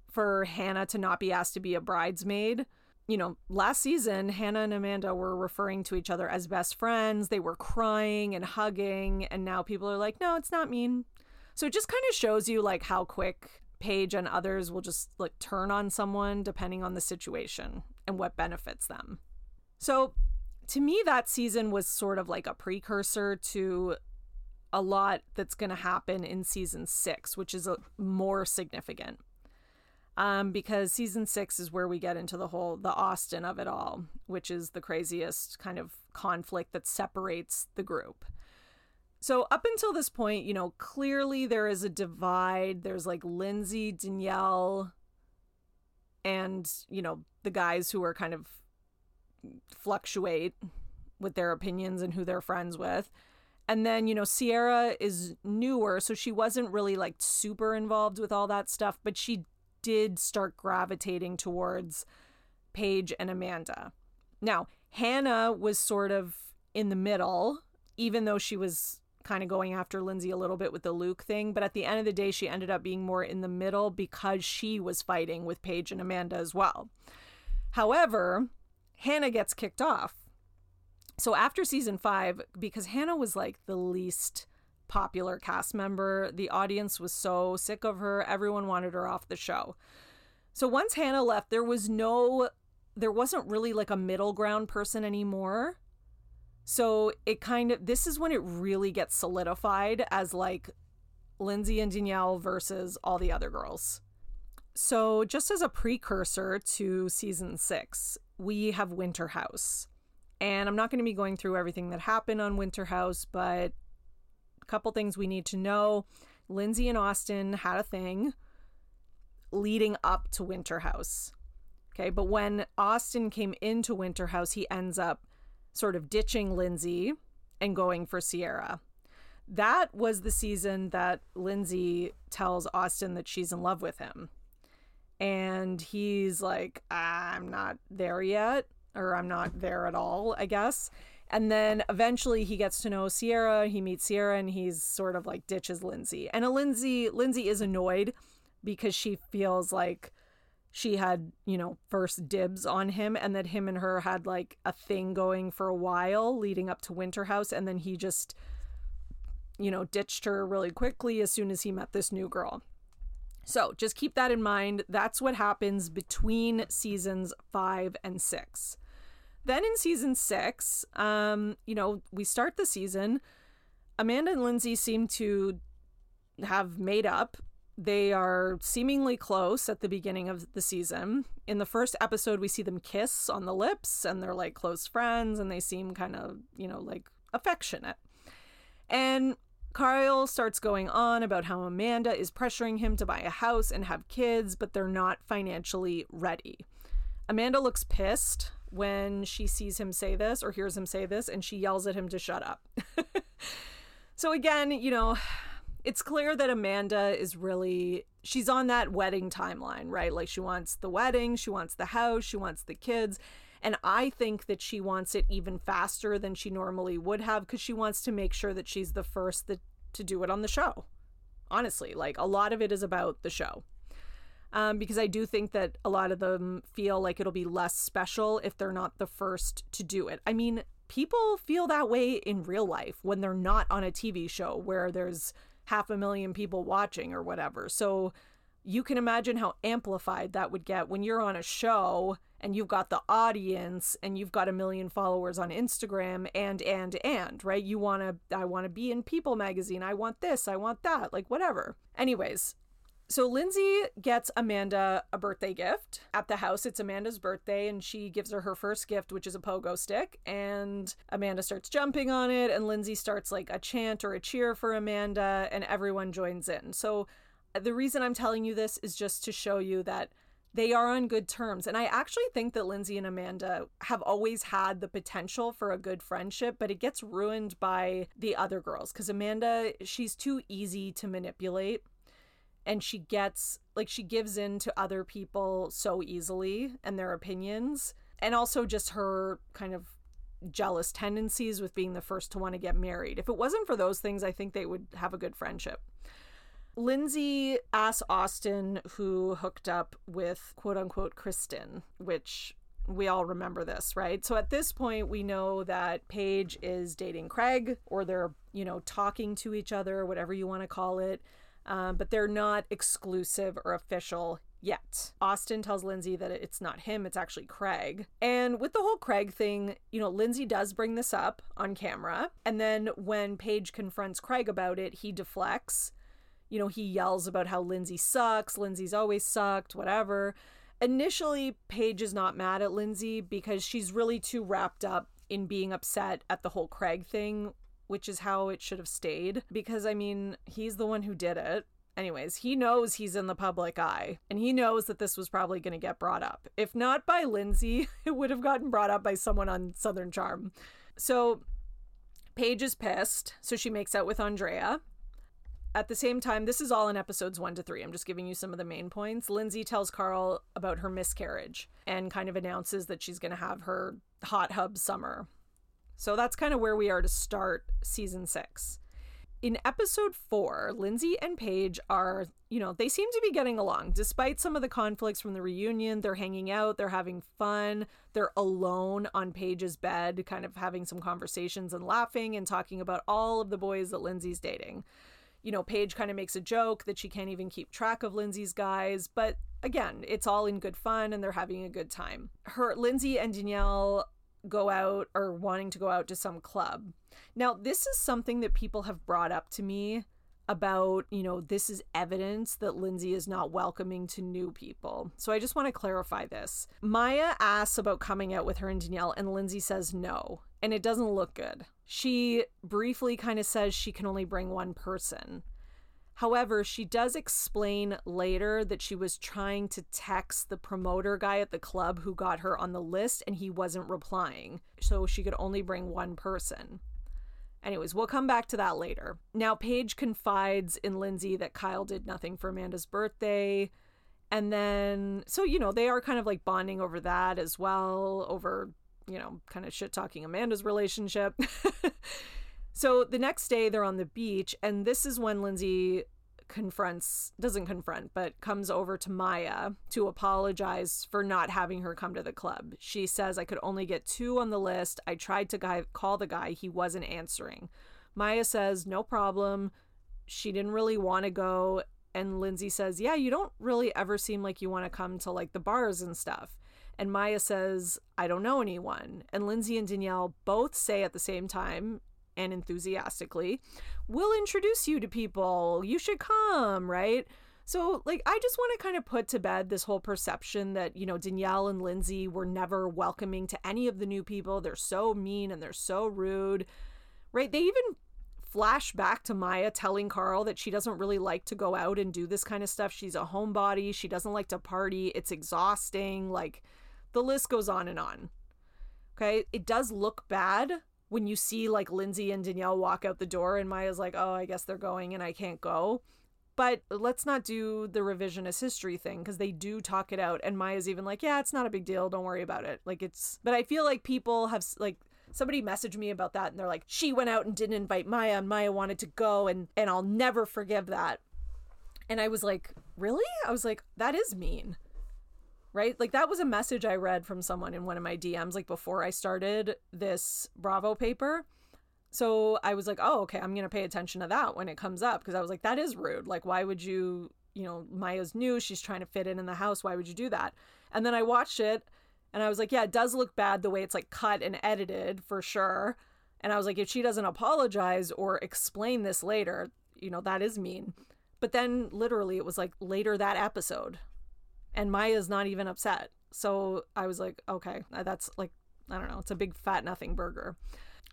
for Hannah to not be asked to be a bridesmaid you know, last season, Hannah and Amanda were referring to each other as best friends. They were crying and hugging. And now people are like, no, it's not mean. So it just kind of shows you like how quick Paige and others will just like turn on someone depending on the situation and what benefits them. So to me, that season was sort of like a precursor to a lot that's going to happen in season six, which is a, more significant um, because season six is where we get into the whole the Austin of it all, which is the craziest kind of conflict that separates the group. So up until this point, you know, clearly there is a divide. There's like Lindsay, Danielle, and you know the guys who are kind of fluctuate with their opinions and who they're friends with. And then, you know, Ciara is newer, so she wasn't really like super involved with all that stuff, but she did start gravitating towards Paige and Amanda. Now, Hannah was sort of in the middle, even though she was kind of going after Lindsay a little bit with the Luke thing. But at the end of the day, she ended up being more in the middle because she was fighting with Paige and Amanda as well. However, Hannah gets kicked off. So after season five, because Hannah was like the least popular cast member. The audience was so sick of her, everyone wanted her off the show. So once Hannah left, there was no there wasn't really like a middle ground person anymore. So it kind of this is when it really gets solidified as like Lindsay and Danielle versus all the other girls. So, just as a precursor to season six, we have Winter House. And I'm not going to be going through everything that happened on Winter House, but couple things we need to know. Lindsay and Austin had a thing leading up to Winter House. Okay, but when Austin came into Winter House, he ends up sort of ditching Lindsay and going for Ciara. That was the season that Lindsay tells Austin that she's in love with him. And he's like, ah, I'm not there yet, or I'm not there at all, I guess. And then eventually he gets to know Ciara. He meets Ciara and he's sort of like ditches Lindsay. And a Lindsay Lindsay is annoyed because she feels like she had, you know, first dibs on him and that him and her had like a thing going for a while leading up to Winter House and then he just you know, ditched her really quickly as soon as he met this new girl. So, just keep that in mind. That's what happens between seasons 5 and 6. Then in season six, um, you know, we start the season. Amanda and Lindsay seem to have made up. They are seemingly close at the beginning of the season. In the first episode, we see them kiss on the lips and they're like close friends and they seem kind of, you know, like affectionate. And Kyle starts going on about how Amanda is pressuring him to buy a house and have kids, but they're not financially ready. Amanda looks pissed when she sees him say this or hears him say this, and she yells at him to shut up. so, again, you know, it's clear that Amanda is really she's on that wedding timeline, right? Like she wants the wedding, she wants the house, she wants the kids. And I think that she wants it even faster than she normally would have because she wants to make sure that she's the first that, to do it on the show. Honestly, like a lot of it is about the show. Um, because I do think that a lot of them feel like it'll be less special if they're not the first to do it. I mean, people feel that way in real life when they're not on a TV show where there's half a million people watching or whatever. So you can imagine how amplified that would get when you're on a show and you've got the audience and you've got a million followers on Instagram and and and right? You want to I want to be in People magazine. I want this. I want that. Like whatever. Anyways so Lindsay gets Amanda a birthday gift at the house. It's Amanda's birthday, and she gives her her first gift, which is a pogo stick. And Amanda starts jumping on it, and Lindsay starts like a chant or a cheer for Amanda, and everyone joins in. So uh, the reason I'm telling you this is just to show you that they are on good terms. And I actually think that Lindsay and Amanda have always had the potential for a good friendship, but it gets ruined by the other girls because Amanda, she's too easy to manipulate and she gets like she gives in to other people so easily and their opinions and also just her kind of jealous tendencies with being the first to want to get married. If it wasn't for those things, I think they would have a good friendship. Lindsay asks Austin who hooked up with quote unquote Kristen, which we all remember this, right? So at this point, we know that Paige is dating Craig, or they're, you know, talking to each other, whatever you want to call it um, but they're not exclusive or official yet. Austin tells Lindsay that it's not him, it's actually Craig. And with the whole Craig thing, you know, Lindsay does bring this up on camera. And then when Paige confronts Craig about it, he deflects. You know, he yells about how Lindsay sucks, Lindsay's always sucked, whatever. Initially, Paige is not mad at Lindsay because she's really too wrapped up in being upset at the whole Craig thing which is how it should have stayed. Because, I mean, he's the one who did it. Anyways, he knows he's in the public eye and he knows that this was probably going to get brought up. If not by Lindsay, it would have gotten brought up by someone on Southern Charm. So Paige is pissed, so she makes out with Andrea. At the same time, this is all in episodes one to three. I'm just giving you some of the main points. Lindsay tells Carl about her miscarriage and kind of announces that she's going to have her hot hub summer so that's kind of where we are to start season six. In episode four, Lindsay and Paige are, you know, they seem to be getting along. Despite some of the conflicts from the reunion, they're hanging out, they're having fun, they're alone on Paige's bed, kind of having some conversations and laughing and talking about all of the boys that Lindsay's dating. You know, Paige kind of makes a joke that she can't even keep track of Lindsay's guys, but again, it's all in good fun and they're having a good time. Her Lindsay and Danielle go out or wanting to go out to some club. Now, this is something that people have brought up to me about, you know, this is evidence that Lindsay is not welcoming to new people. So I just want to clarify this. Maya asks about coming out with her and Danielle, and Lindsay says no, and it doesn't look good. She briefly kind of says she can only bring one person. However, she does explain later that she was trying to text the promoter guy at the club who got her on the list and he wasn't replying. So she could only bring one person. Anyways, we'll come back to that later. Now, Paige confides in Lindsay that Kyle did nothing for Amanda's birthday. And then, so, you know, they are kind of like bonding over that as well, over, you know, kind of shit talking Amanda's relationship. So the next day they're on the beach, and this is when Lindsay confronts, doesn't confront, but comes over to Maya to apologize for not having her come to the club. She says, I could only get two on the list. I tried to guy, call the guy, he wasn't answering. Maya says, No problem. She didn't really want to go. And Lindsay says, Yeah, you don't really ever seem like you want to come to like the bars and stuff. And Maya says, I don't know anyone. And Lindsay and Danielle both say at the same time, and enthusiastically, we'll introduce you to people. You should come, right? So, like, I just want to kind of put to bed this whole perception that, you know, Danielle and Lindsay were never welcoming to any of the new people. They're so mean and they're so rude, right? They even flash back to Maya telling Carl that she doesn't really like to go out and do this kind of stuff. She's a homebody. She doesn't like to party. It's exhausting. Like, The list goes on and on. Okay. It does look bad when you see like Lindsay and Danielle walk out the door and Maya's like, oh, I guess they're going and I can't go. But let's not do the revisionist history thing because they do talk it out. And Maya's even like, yeah, it's not a big deal. Don't worry about it. Like, it's, but I feel like people have, like, somebody messaged me about that and they're like, she went out and didn't invite Maya and Maya wanted to go and, and I'll never forgive that. And I was like, really? I was like, that is mean right? Like that was a message I read from someone in one of my DMs like before I started this Bravo paper. So I was like, "Oh, okay, I'm going to pay attention to that when it comes up because I was like that is rude. Like why would you, you know, Maya's new, she's trying to fit in in the house. Why would you do that?" And then I watched it and I was like, "Yeah, it does look bad the way it's like cut and edited for sure." And I was like, if she doesn't apologize or explain this later, you know, that is mean. But then literally it was like later that episode and Maya's not even upset. So I was like, okay, uh, that's like, I don't know, it's a big fat nothing burger.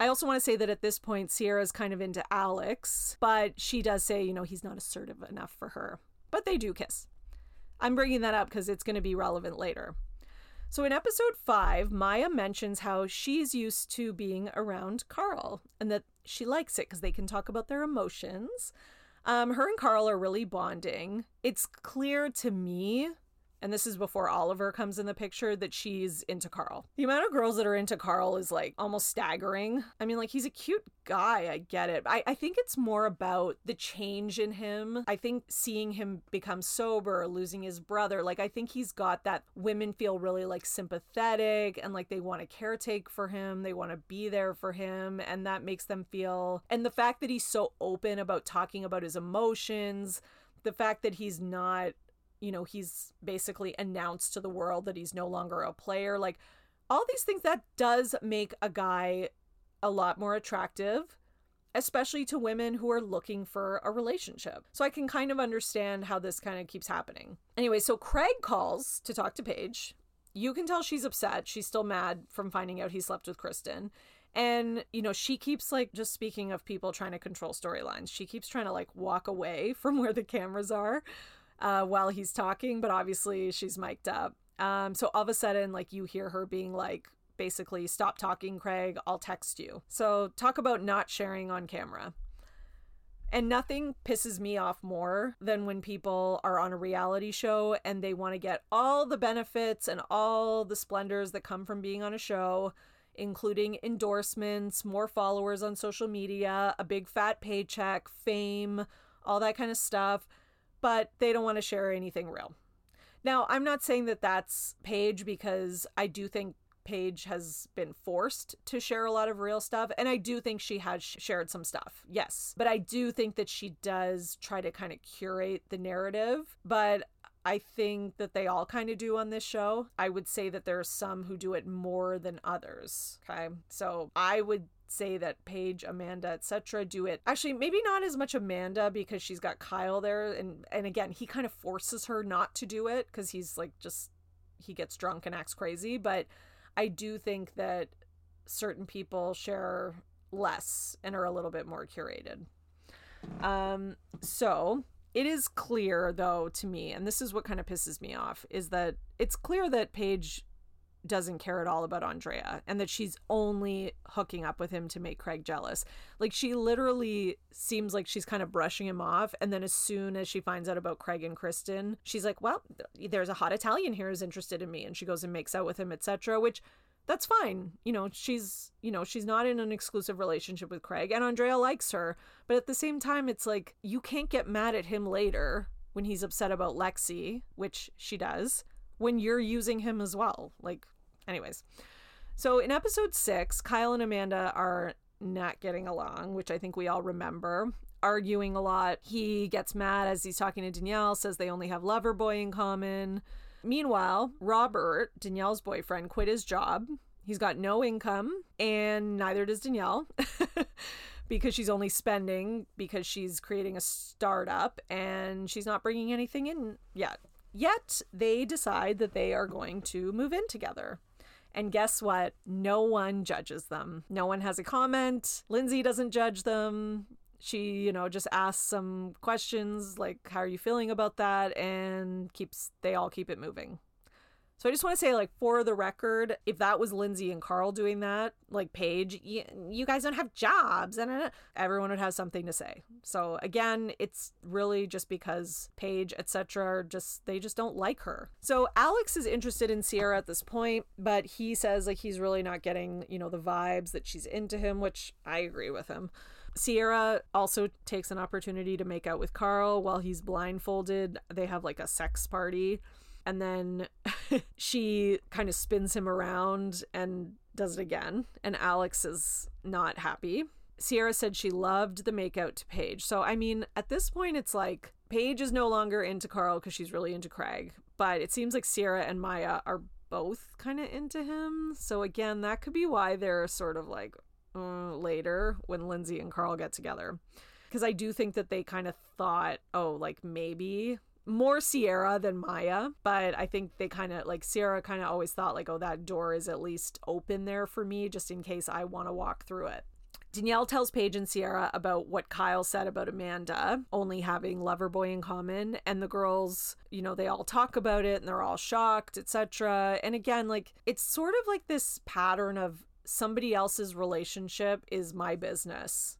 I also want to say that at this point, Ciara's kind of into Alex, but she does say, you know, he's not assertive enough for her. But they do kiss. I'm bringing that up because it's going to be relevant later. So in episode five, Maya mentions how she's used to being around Carl and that she likes it because they can talk about their emotions. Um, her and Carl are really bonding. It's clear to me and this is before Oliver comes in the picture, that she's into Carl. The amount of girls that are into Carl is like almost staggering. I mean, like, he's a cute guy. I get it. I, I think it's more about the change in him. I think seeing him become sober, losing his brother, like, I think he's got that women feel really like sympathetic and like they want to caretake for him. They want to be there for him. And that makes them feel. And the fact that he's so open about talking about his emotions, the fact that he's not you know, he's basically announced to the world that he's no longer a player. Like all these things that does make a guy a lot more attractive, especially to women who are looking for a relationship. So I can kind of understand how this kind of keeps happening. Anyway, so Craig calls to talk to Paige. You can tell she's upset. She's still mad from finding out he slept with Kristen. And, you know, she keeps like, just speaking of people trying to control storylines, she keeps trying to like walk away from where the cameras are uh, while he's talking, but obviously she's mic'd up. Um, so all of a sudden, like you hear her being like, basically, stop talking, Craig, I'll text you. So talk about not sharing on camera. And nothing pisses me off more than when people are on a reality show and they want to get all the benefits and all the splendors that come from being on a show, including endorsements, more followers on social media, a big fat paycheck, fame, all that kind of stuff but they don't want to share anything real. Now, I'm not saying that that's Paige because I do think Paige has been forced to share a lot of real stuff. And I do think she has shared some stuff. Yes. But I do think that she does try to kind of curate the narrative. But I think that they all kind of do on this show. I would say that there are some who do it more than others. Okay. So I would say that Paige, Amanda, etc. do it. Actually, maybe not as much Amanda because she's got Kyle there and and again, he kind of forces her not to do it cuz he's like just he gets drunk and acts crazy, but I do think that certain people share less and are a little bit more curated. Um so it is clear though to me and this is what kind of pisses me off is that it's clear that Paige doesn't care at all about Andrea and that she's only hooking up with him to make Craig jealous. Like she literally seems like she's kind of brushing him off and then as soon as she finds out about Craig and Kristen, she's like, "Well, there's a hot Italian here who's interested in me." And she goes and makes out with him, etc., which that's fine. You know, she's, you know, she's not in an exclusive relationship with Craig and Andrea likes her, but at the same time it's like you can't get mad at him later when he's upset about Lexi, which she does when you're using him as well. Like, anyways. So in episode six, Kyle and Amanda are not getting along, which I think we all remember. Arguing a lot. He gets mad as he's talking to Danielle, says they only have Loverboy in common. Meanwhile, Robert, Danielle's boyfriend, quit his job. He's got no income, and neither does Danielle. because she's only spending because she's creating a startup and she's not bringing anything in yet. Yet they decide that they are going to move in together. And guess what? No one judges them. No one has a comment. Lindsay doesn't judge them. She, you know, just asks some questions like, How are you feeling about that? And keeps, they all keep it moving. So I just want to say, like, for the record, if that was Lindsay and Carl doing that, like Paige, you, you guys don't have jobs, and uh, everyone would have something to say. So again, it's really just because Paige, etc., just they just don't like her. So Alex is interested in Ciara at this point, but he says like he's really not getting you know the vibes that she's into him, which I agree with him. Ciara also takes an opportunity to make out with Carl while he's blindfolded. They have like a sex party and then she kind of spins him around and does it again. And Alex is not happy. Ciara said she loved the makeout to Paige. So, I mean, at this point, it's like Paige is no longer into Carl because she's really into Craig. But it seems like Ciara and Maya are both kind of into him. So, again, that could be why they're sort of like uh, later when Lindsay and Carl get together. Because I do think that they kind of thought, oh, like maybe more Ciara than Maya, but I think they kind of like Ciara kind of always thought like, oh, that door is at least open there for me just in case I want to walk through it. Danielle tells Paige and Ciara about what Kyle said about Amanda only having Loverboy in common, and the girls, you know, they all talk about it and they're all shocked, etc. And again, like it's sort of like this pattern of somebody else's relationship is my business.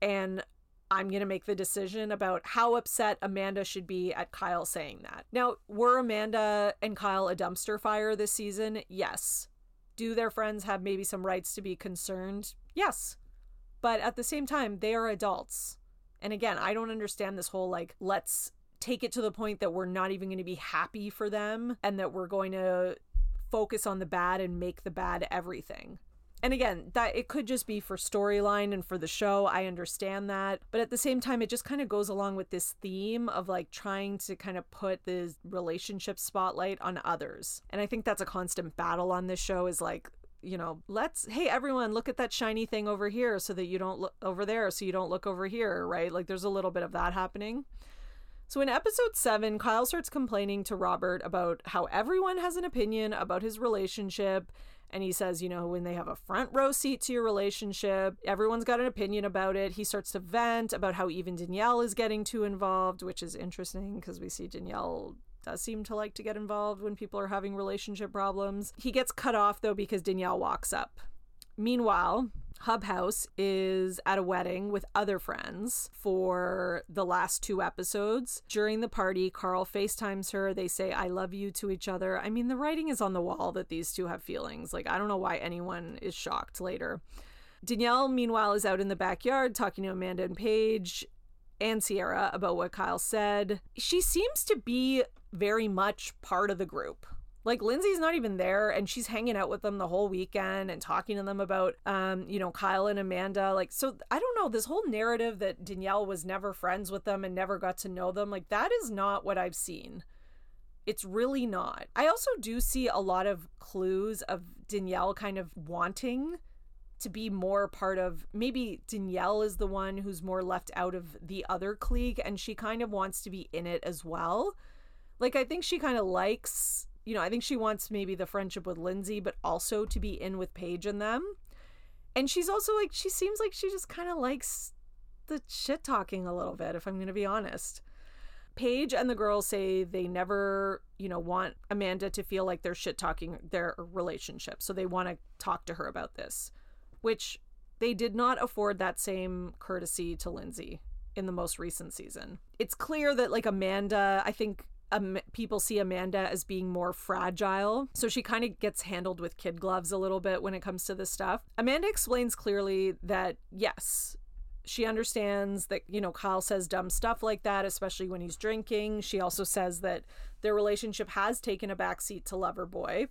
And I'm going to make the decision about how upset Amanda should be at Kyle saying that. Now, were Amanda and Kyle a dumpster fire this season? Yes. Do their friends have maybe some rights to be concerned? Yes. But at the same time, they are adults. And again, I don't understand this whole like, let's take it to the point that we're not even going to be happy for them and that we're going to focus on the bad and make the bad everything and again that it could just be for storyline and for the show i understand that. But at the same time it just kind of goes along with this theme of like trying to kind of put the relationship spotlight on others. And i think that's a constant battle on this show is like you know let's hey everyone look at that shiny thing over here so that you don't look over there so you don't look over here right? Like there's a little bit of that happening. So in episode 7, Kyle starts complaining to Robert about how everyone has an opinion about his relationship and he says, you know, when they have a front row seat to your relationship, everyone's got an opinion about it. He starts to vent about how even Danielle is getting too involved, which is interesting because we see Danielle does seem to like to get involved when people are having relationship problems. He gets cut off though because Danielle walks up. Meanwhile, Hubhouse is at a wedding with other friends for the last two episodes. During the party, Carl FaceTimes her. They say, I love you to each other. I mean, the writing is on the wall that these two have feelings. Like, I don't know why anyone is shocked later. Danielle, meanwhile, is out in the backyard talking to Amanda and Paige and Ciara about what Kyle said. She seems to be very much part of the group. Like Lindsay's not even there and she's hanging out with them the whole weekend and talking to them about um, you know, Kyle and Amanda. Like so I don't know, this whole narrative that Danielle was never friends with them and never got to know them, like that is not what I've seen. It's really not. I also do see a lot of clues of Danielle kind of wanting to be more part of maybe Danielle is the one who's more left out of the other clique and she kind of wants to be in it as well. Like I think she kind of likes you know, I think she wants maybe the friendship with Lindsay, but also to be in with Paige and them. And she's also like, she seems like she just kind of likes the shit talking a little bit, if I'm going to be honest. Paige and the girls say they never, you know, want Amanda to feel like they're shit talking their relationship. So they want to talk to her about this, which they did not afford that same courtesy to Lindsay in the most recent season. It's clear that, like, Amanda, I think um, people see Amanda as being more fragile. So she kind of gets handled with kid gloves a little bit when it comes to this stuff. Amanda explains clearly that, yes, she understands that, you know, Kyle says dumb stuff like that, especially when he's drinking. She also says that their relationship has taken a backseat to Loverboy.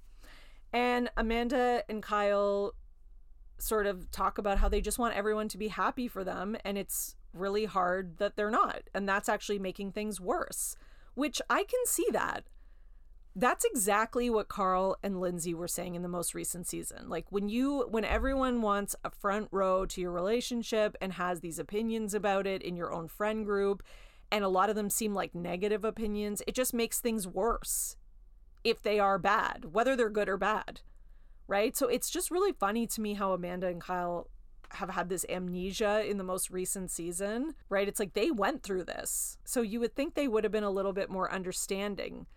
And Amanda and Kyle sort of talk about how they just want everyone to be happy for them. And it's really hard that they're not. And that's actually making things worse which I can see that. That's exactly what Carl and Lindsay were saying in the most recent season. Like when you when everyone wants a front row to your relationship and has these opinions about it in your own friend group and a lot of them seem like negative opinions, it just makes things worse if they are bad, whether they're good or bad. Right? So it's just really funny to me how Amanda and Kyle have had this amnesia in the most recent season, right? It's like they went through this. So you would think they would have been a little bit more understanding.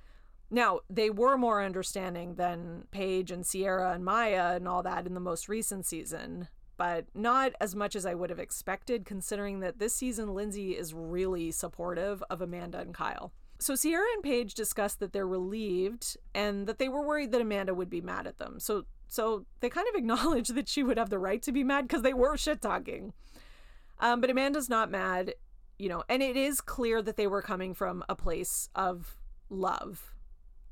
Now, they were more understanding than Paige and Ciara and Maya and all that in the most recent season, but not as much as I would have expected, considering that this season Lindsay is really supportive of Amanda and Kyle. So Ciara and Paige discussed that they're relieved and that they were worried that Amanda would be mad at them. So so they kind of acknowledge that she would have the right to be mad because they were shit talking. Um, but Amanda's not mad, you know, and it is clear that they were coming from a place of love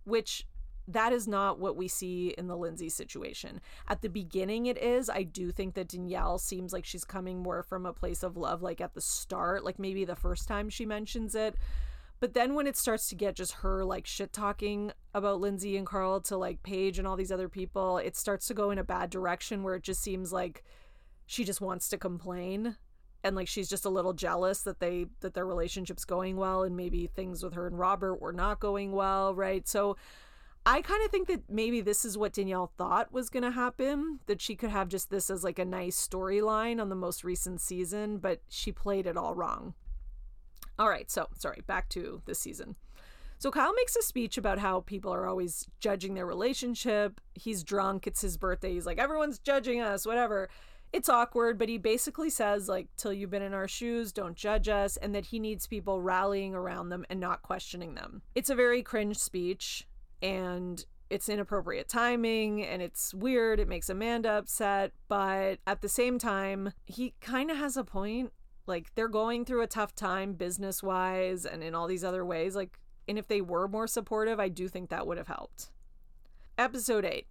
which that is not what we see in the Lindsay situation. At the beginning, it is. I do think that Danielle seems like she's coming more from a place of love, like at the start, like maybe the first time she mentions it. But then when it starts to get just her like shit talking about Lindsay and Carl to like Paige and all these other people, it starts to go in a bad direction where it just seems like she just wants to complain and like she's just a little jealous that they that their relationship's going well and maybe things with her and Robert were not going well, right? So I kind of think that maybe this is what Danielle thought was going to happen, that she could have just this as like a nice storyline on the most recent season, but she played it all wrong. All right, so sorry, back to this season. So Kyle makes a speech about how people are always judging their relationship. He's drunk, it's his birthday. He's like, everyone's judging us, whatever it's awkward, but he basically says, like, till you've been in our shoes, don't judge us, and that he needs people rallying around them and not questioning them. It's a very cringe speech, and it's inappropriate timing, and it's weird. It makes Amanda upset, but at the same time, he kind of has a point. Like, they're going through a tough time business wise and in all these other ways. Like, and if they were more supportive, I do think that would have helped. Episode 8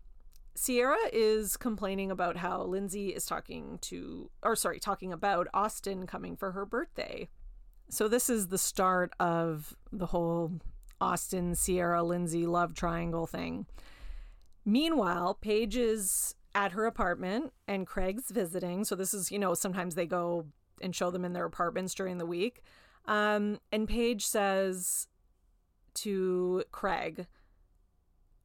Ciara is complaining about how Lindsay is talking to, or sorry, talking about Austin coming for her birthday. So this is the start of the whole Austin, Ciara, Lindsay love triangle thing. Meanwhile, Paige is at her apartment and Craig's visiting. So this is, you know, sometimes they go and show them in their apartments during the week. Um, and Paige says to Craig,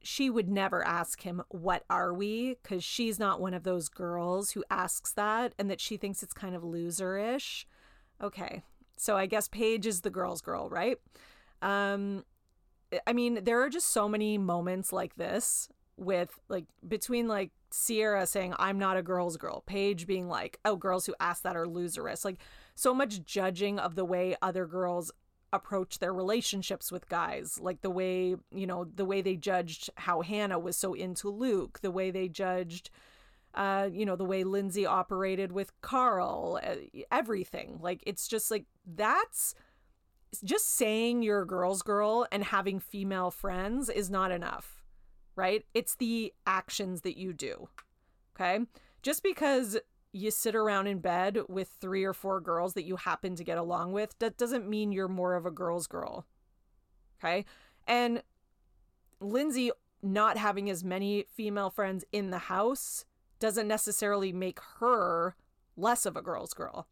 she would never ask him, What are we? Because she's not one of those girls who asks that and that she thinks it's kind of loserish. Okay. So I guess Paige is the girl's girl, right? Um, I mean, there are just so many moments like this with like between like Ciara saying, I'm not a girl's girl, Paige being like, oh, girls who ask that are loserish. Like so much judging of the way other girls approach their relationships with guys. Like the way you know the way they judged how hannah was so into luke the way they judged uh you know the way lindsay operated with carl everything. Like it's just like that's just saying you're a girl's girl and having female friends is not enough right it's the actions that you do okay just because you sit around in bed with three or four girls that you happen to get along with, that doesn't mean you're more of a girl's girl. Okay. And Lindsay not having as many female friends in the house doesn't necessarily make her less of a girl's girl.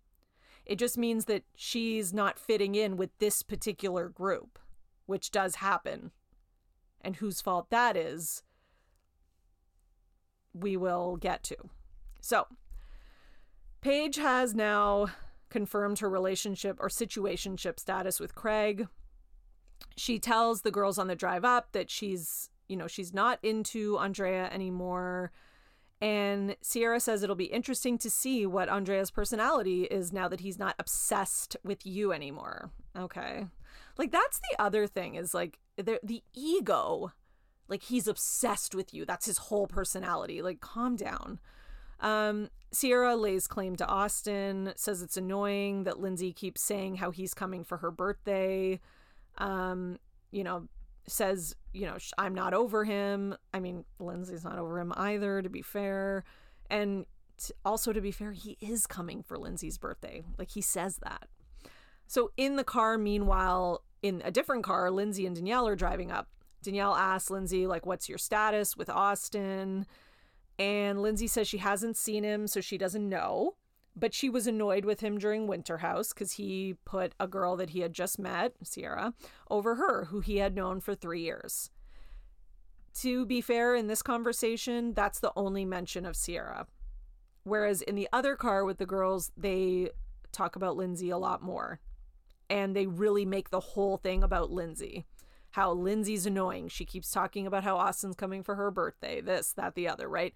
It just means that she's not fitting in with this particular group, which does happen. And whose fault that is, we will get to. So, Paige has now confirmed her relationship or situationship status with Craig. She tells the girls on the drive up that she's, you know, she's not into Andrea anymore. And Ciara says it'll be interesting to see what Andrea's personality is now that he's not obsessed with you anymore. Okay. Like that's the other thing is like the the ego. Like he's obsessed with you. That's his whole personality. Like calm down. Um, Ciara lays claim to Austin, says it's annoying that Lindsay keeps saying how he's coming for her birthday. Um, you know, says, you know, I'm not over him. I mean, Lindsay's not over him either, to be fair. And t- also, to be fair, he is coming for Lindsay's birthday. Like, he says that. So, in the car, meanwhile, in a different car, Lindsay and Danielle are driving up. Danielle asks Lindsay, like, what's your status with Austin? And Lindsay says she hasn't seen him, so she doesn't know. But she was annoyed with him during Winter House because he put a girl that he had just met, Ciara, over her, who he had known for three years. To be fair, in this conversation, that's the only mention of Ciara. Whereas in the other car with the girls, they talk about Lindsay a lot more. And they really make the whole thing about Lindsay how Lindsay's annoying. She keeps talking about how Austin's coming for her birthday, this, that, the other, right?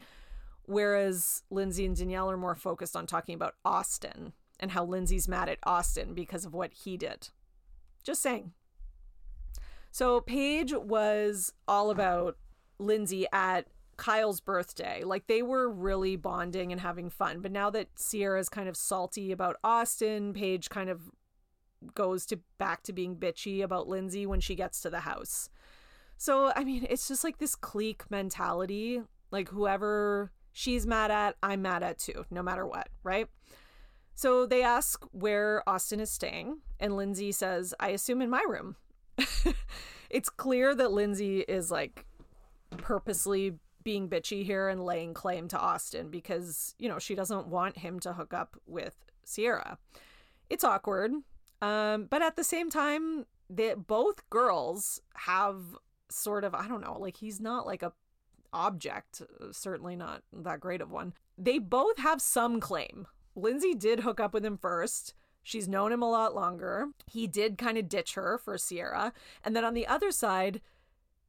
Whereas Lindsay and Danielle are more focused on talking about Austin and how Lindsay's mad at Austin because of what he did. Just saying. So Paige was all about Lindsay at Kyle's birthday. Like they were really bonding and having fun. But now that Ciara's kind of salty about Austin, Paige kind of goes to back to being bitchy about Lindsay when she gets to the house. So, I mean, it's just like this clique mentality. Like whoever she's mad at, I'm mad at too, no matter what, right? So they ask where Austin is staying, and Lindsay says, I assume in my room. it's clear that Lindsay is like purposely being bitchy here and laying claim to Austin because, you know, she doesn't want him to hook up with Ciara. It's awkward. Um, but at the same time, that both girls have sort of, I don't know, like he's not like a object, certainly not that great of one. They both have some claim. Lindsay did hook up with him first. She's known him a lot longer. He did kind of ditch her for Ciara. And then on the other side,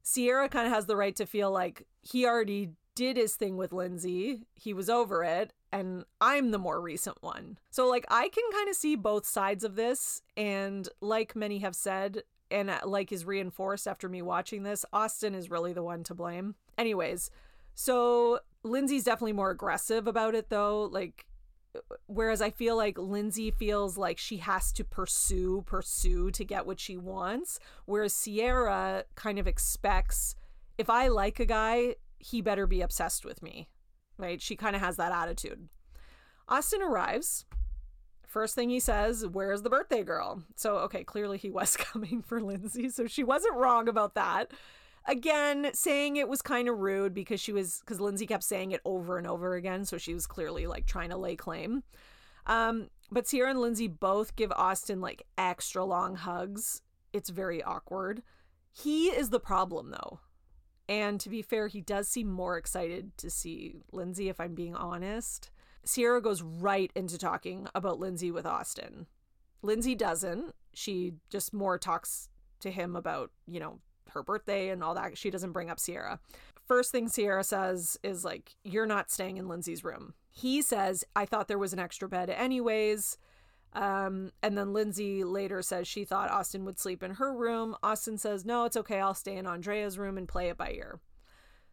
Ciara kind of has the right to feel like he already did his thing with Lindsay. He was over it, and I'm the more recent one. So, like, I can kind of see both sides of this. And, like many have said, and uh, like is reinforced after me watching this, Austin is really the one to blame. Anyways, so Lindsay's definitely more aggressive about it, though. Like, whereas I feel like Lindsay feels like she has to pursue, pursue to get what she wants, whereas Ciara kind of expects if I like a guy, he better be obsessed with me. Right? She kind of has that attitude. Austin arrives. First thing he says, Where's the birthday girl? So, okay, clearly he was coming for Lindsay, so she wasn't wrong about that again saying it was kind of rude because she was because lindsay kept saying it over and over again so she was clearly like trying to lay claim um but Ciara and lindsay both give austin like extra long hugs it's very awkward he is the problem though and to be fair he does seem more excited to see lindsay if i'm being honest Ciara goes right into talking about lindsay with austin lindsay doesn't she just more talks to him about you know her birthday and all that. She doesn't bring up Ciara. First thing Ciara says is like, You're not staying in Lindsay's room. He says, I thought there was an extra bed anyways. Um, and then Lindsay later says she thought Austin would sleep in her room. Austin says, No, it's okay. I'll stay in Andrea's room and play it by ear.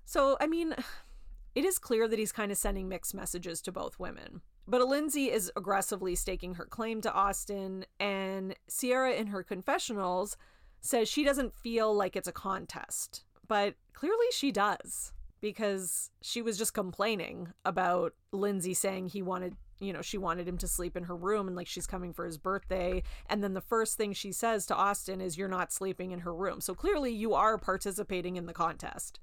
So, I mean, it is clear that he's kind of sending mixed messages to both women. But Lindsay is aggressively staking her claim to Austin, and Ciara in her confessionals says she doesn't feel like it's a contest, but clearly she does because she was just complaining about Lindsay saying he wanted, you know, she wanted him to sleep in her room and like she's coming for his birthday. And then the first thing she says to Austin is, You're not sleeping in her room. So clearly you are participating in the contest.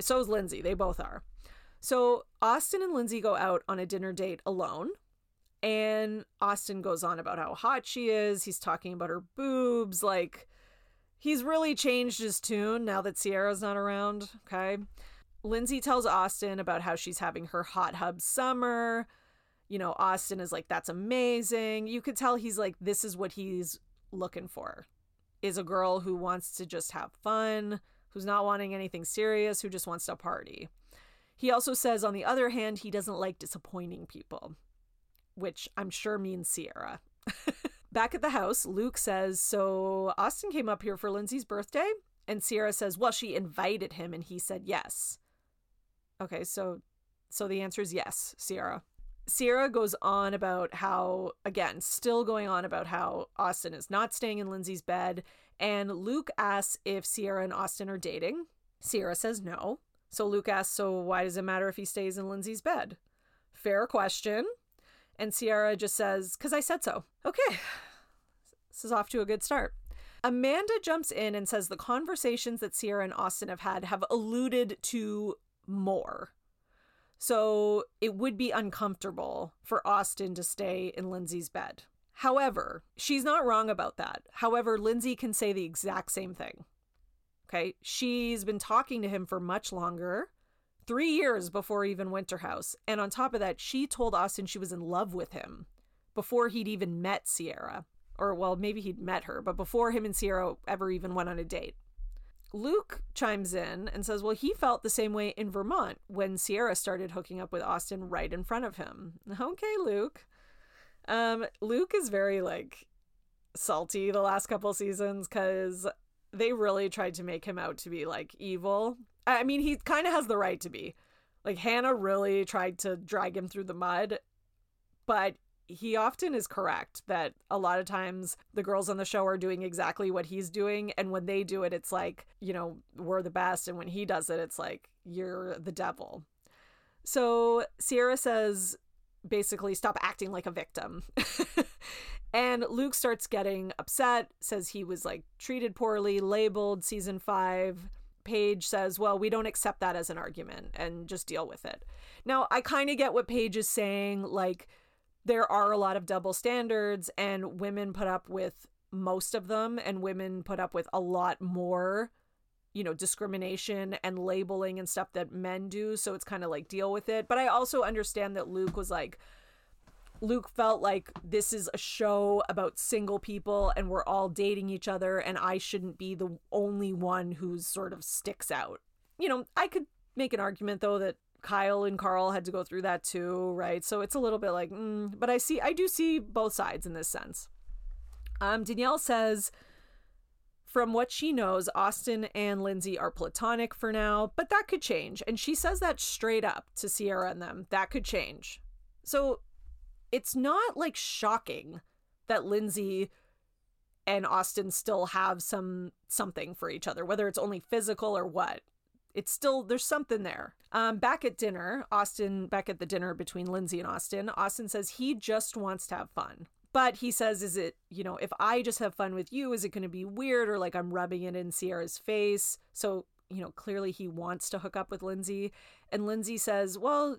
So is Lindsay. They both are. So Austin and Lindsay go out on a dinner date alone. And Austin goes on about how hot she is. He's talking about her boobs. Like, He's really changed his tune now that Ciara's not around, okay? Lindsay tells Austin about how she's having her hot hub summer. You know, Austin is like, that's amazing. You could tell he's like, this is what he's looking for is a girl who wants to just have fun, who's not wanting anything serious, who just wants to party. He also says, on the other hand, he doesn't like disappointing people, which I'm sure means Ciara. Back at the house, Luke says, So Austin came up here for Lindsay's birthday? And Ciara says, Well, she invited him and he said yes. Okay, so so the answer is yes, Ciara. Ciara goes on about how, again, still going on about how Austin is not staying in Lindsay's bed. And Luke asks if Ciara and Austin are dating. Ciara says no. So Luke asks, So why does it matter if he stays in Lindsay's bed? Fair question. And Ciara just says, Because I said so. Okay. This is off to a good start. Amanda jumps in and says the conversations that Ciara and Austin have had have alluded to more. So it would be uncomfortable for Austin to stay in Lindsay's bed. However, she's not wrong about that. However, Lindsay can say the exact same thing. Okay. She's been talking to him for much longer three years before even Winterhouse. And on top of that, she told Austin she was in love with him before he'd even met Ciara. Or, well, maybe he'd met her, but before him and Ciara ever even went on a date. Luke chimes in and says, well, he felt the same way in Vermont when Ciara started hooking up with Austin right in front of him. Okay, Luke. Um, Luke is very like salty the last couple seasons because they really tried to make him out to be like evil. I mean, he kind of has the right to be. Like, Hannah really tried to drag him through the mud, but he often is correct that a lot of times the girls on the show are doing exactly what he's doing. And when they do it, it's like, you know, we're the best. And when he does it, it's like, you're the devil. So Ciara says, basically, stop acting like a victim. and Luke starts getting upset, says he was like treated poorly, labeled season five. Paige says, Well, we don't accept that as an argument and just deal with it. Now, I kind of get what Paige is saying. Like, there are a lot of double standards and women put up with most of them and women put up with a lot more you know discrimination and labeling and stuff that men do so it's kind of like deal with it. But i also understand that luke was like luke felt like this is a show about single people and we're all dating each other and i shouldn't be the only one who sort of sticks out. You know i could make an argument though that Kyle and Carl had to go through that too, right? So it's a little bit like, mm, but I see, I do see both sides in this sense. Um, Danielle says, from what she knows, Austin and Lindsay are platonic for now, but that could change. And she says that straight up to Ciara and them. That could change. So it's not like shocking that Lindsay and Austin still have some something for each other, whether it's only physical or what it's still there's something there. Um, back at dinner, Austin back at the dinner between Lindsay and Austin, Austin says he just wants to have fun. But he says, is it, you know, if I just have fun with you, is it going to be weird or like I'm rubbing it in Ciara's face? So, you know, clearly he wants to hook up with Lindsay. And Lindsay says, well,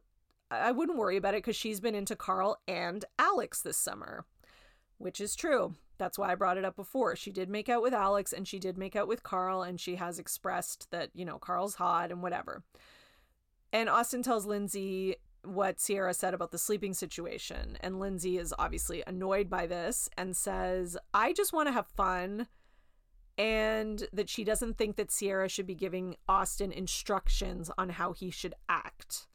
I wouldn't worry about it because she's been into Carl and Alex this summer, which is true. That's why I brought it up before. She did make out with Alex and she did make out with Carl, and she has expressed that, you know, Carl's hot and whatever. And Austin tells Lindsay what Ciara said about the sleeping situation. And Lindsay is obviously annoyed by this and says, I just want to have fun. And that she doesn't think that Ciara should be giving Austin instructions on how he should act.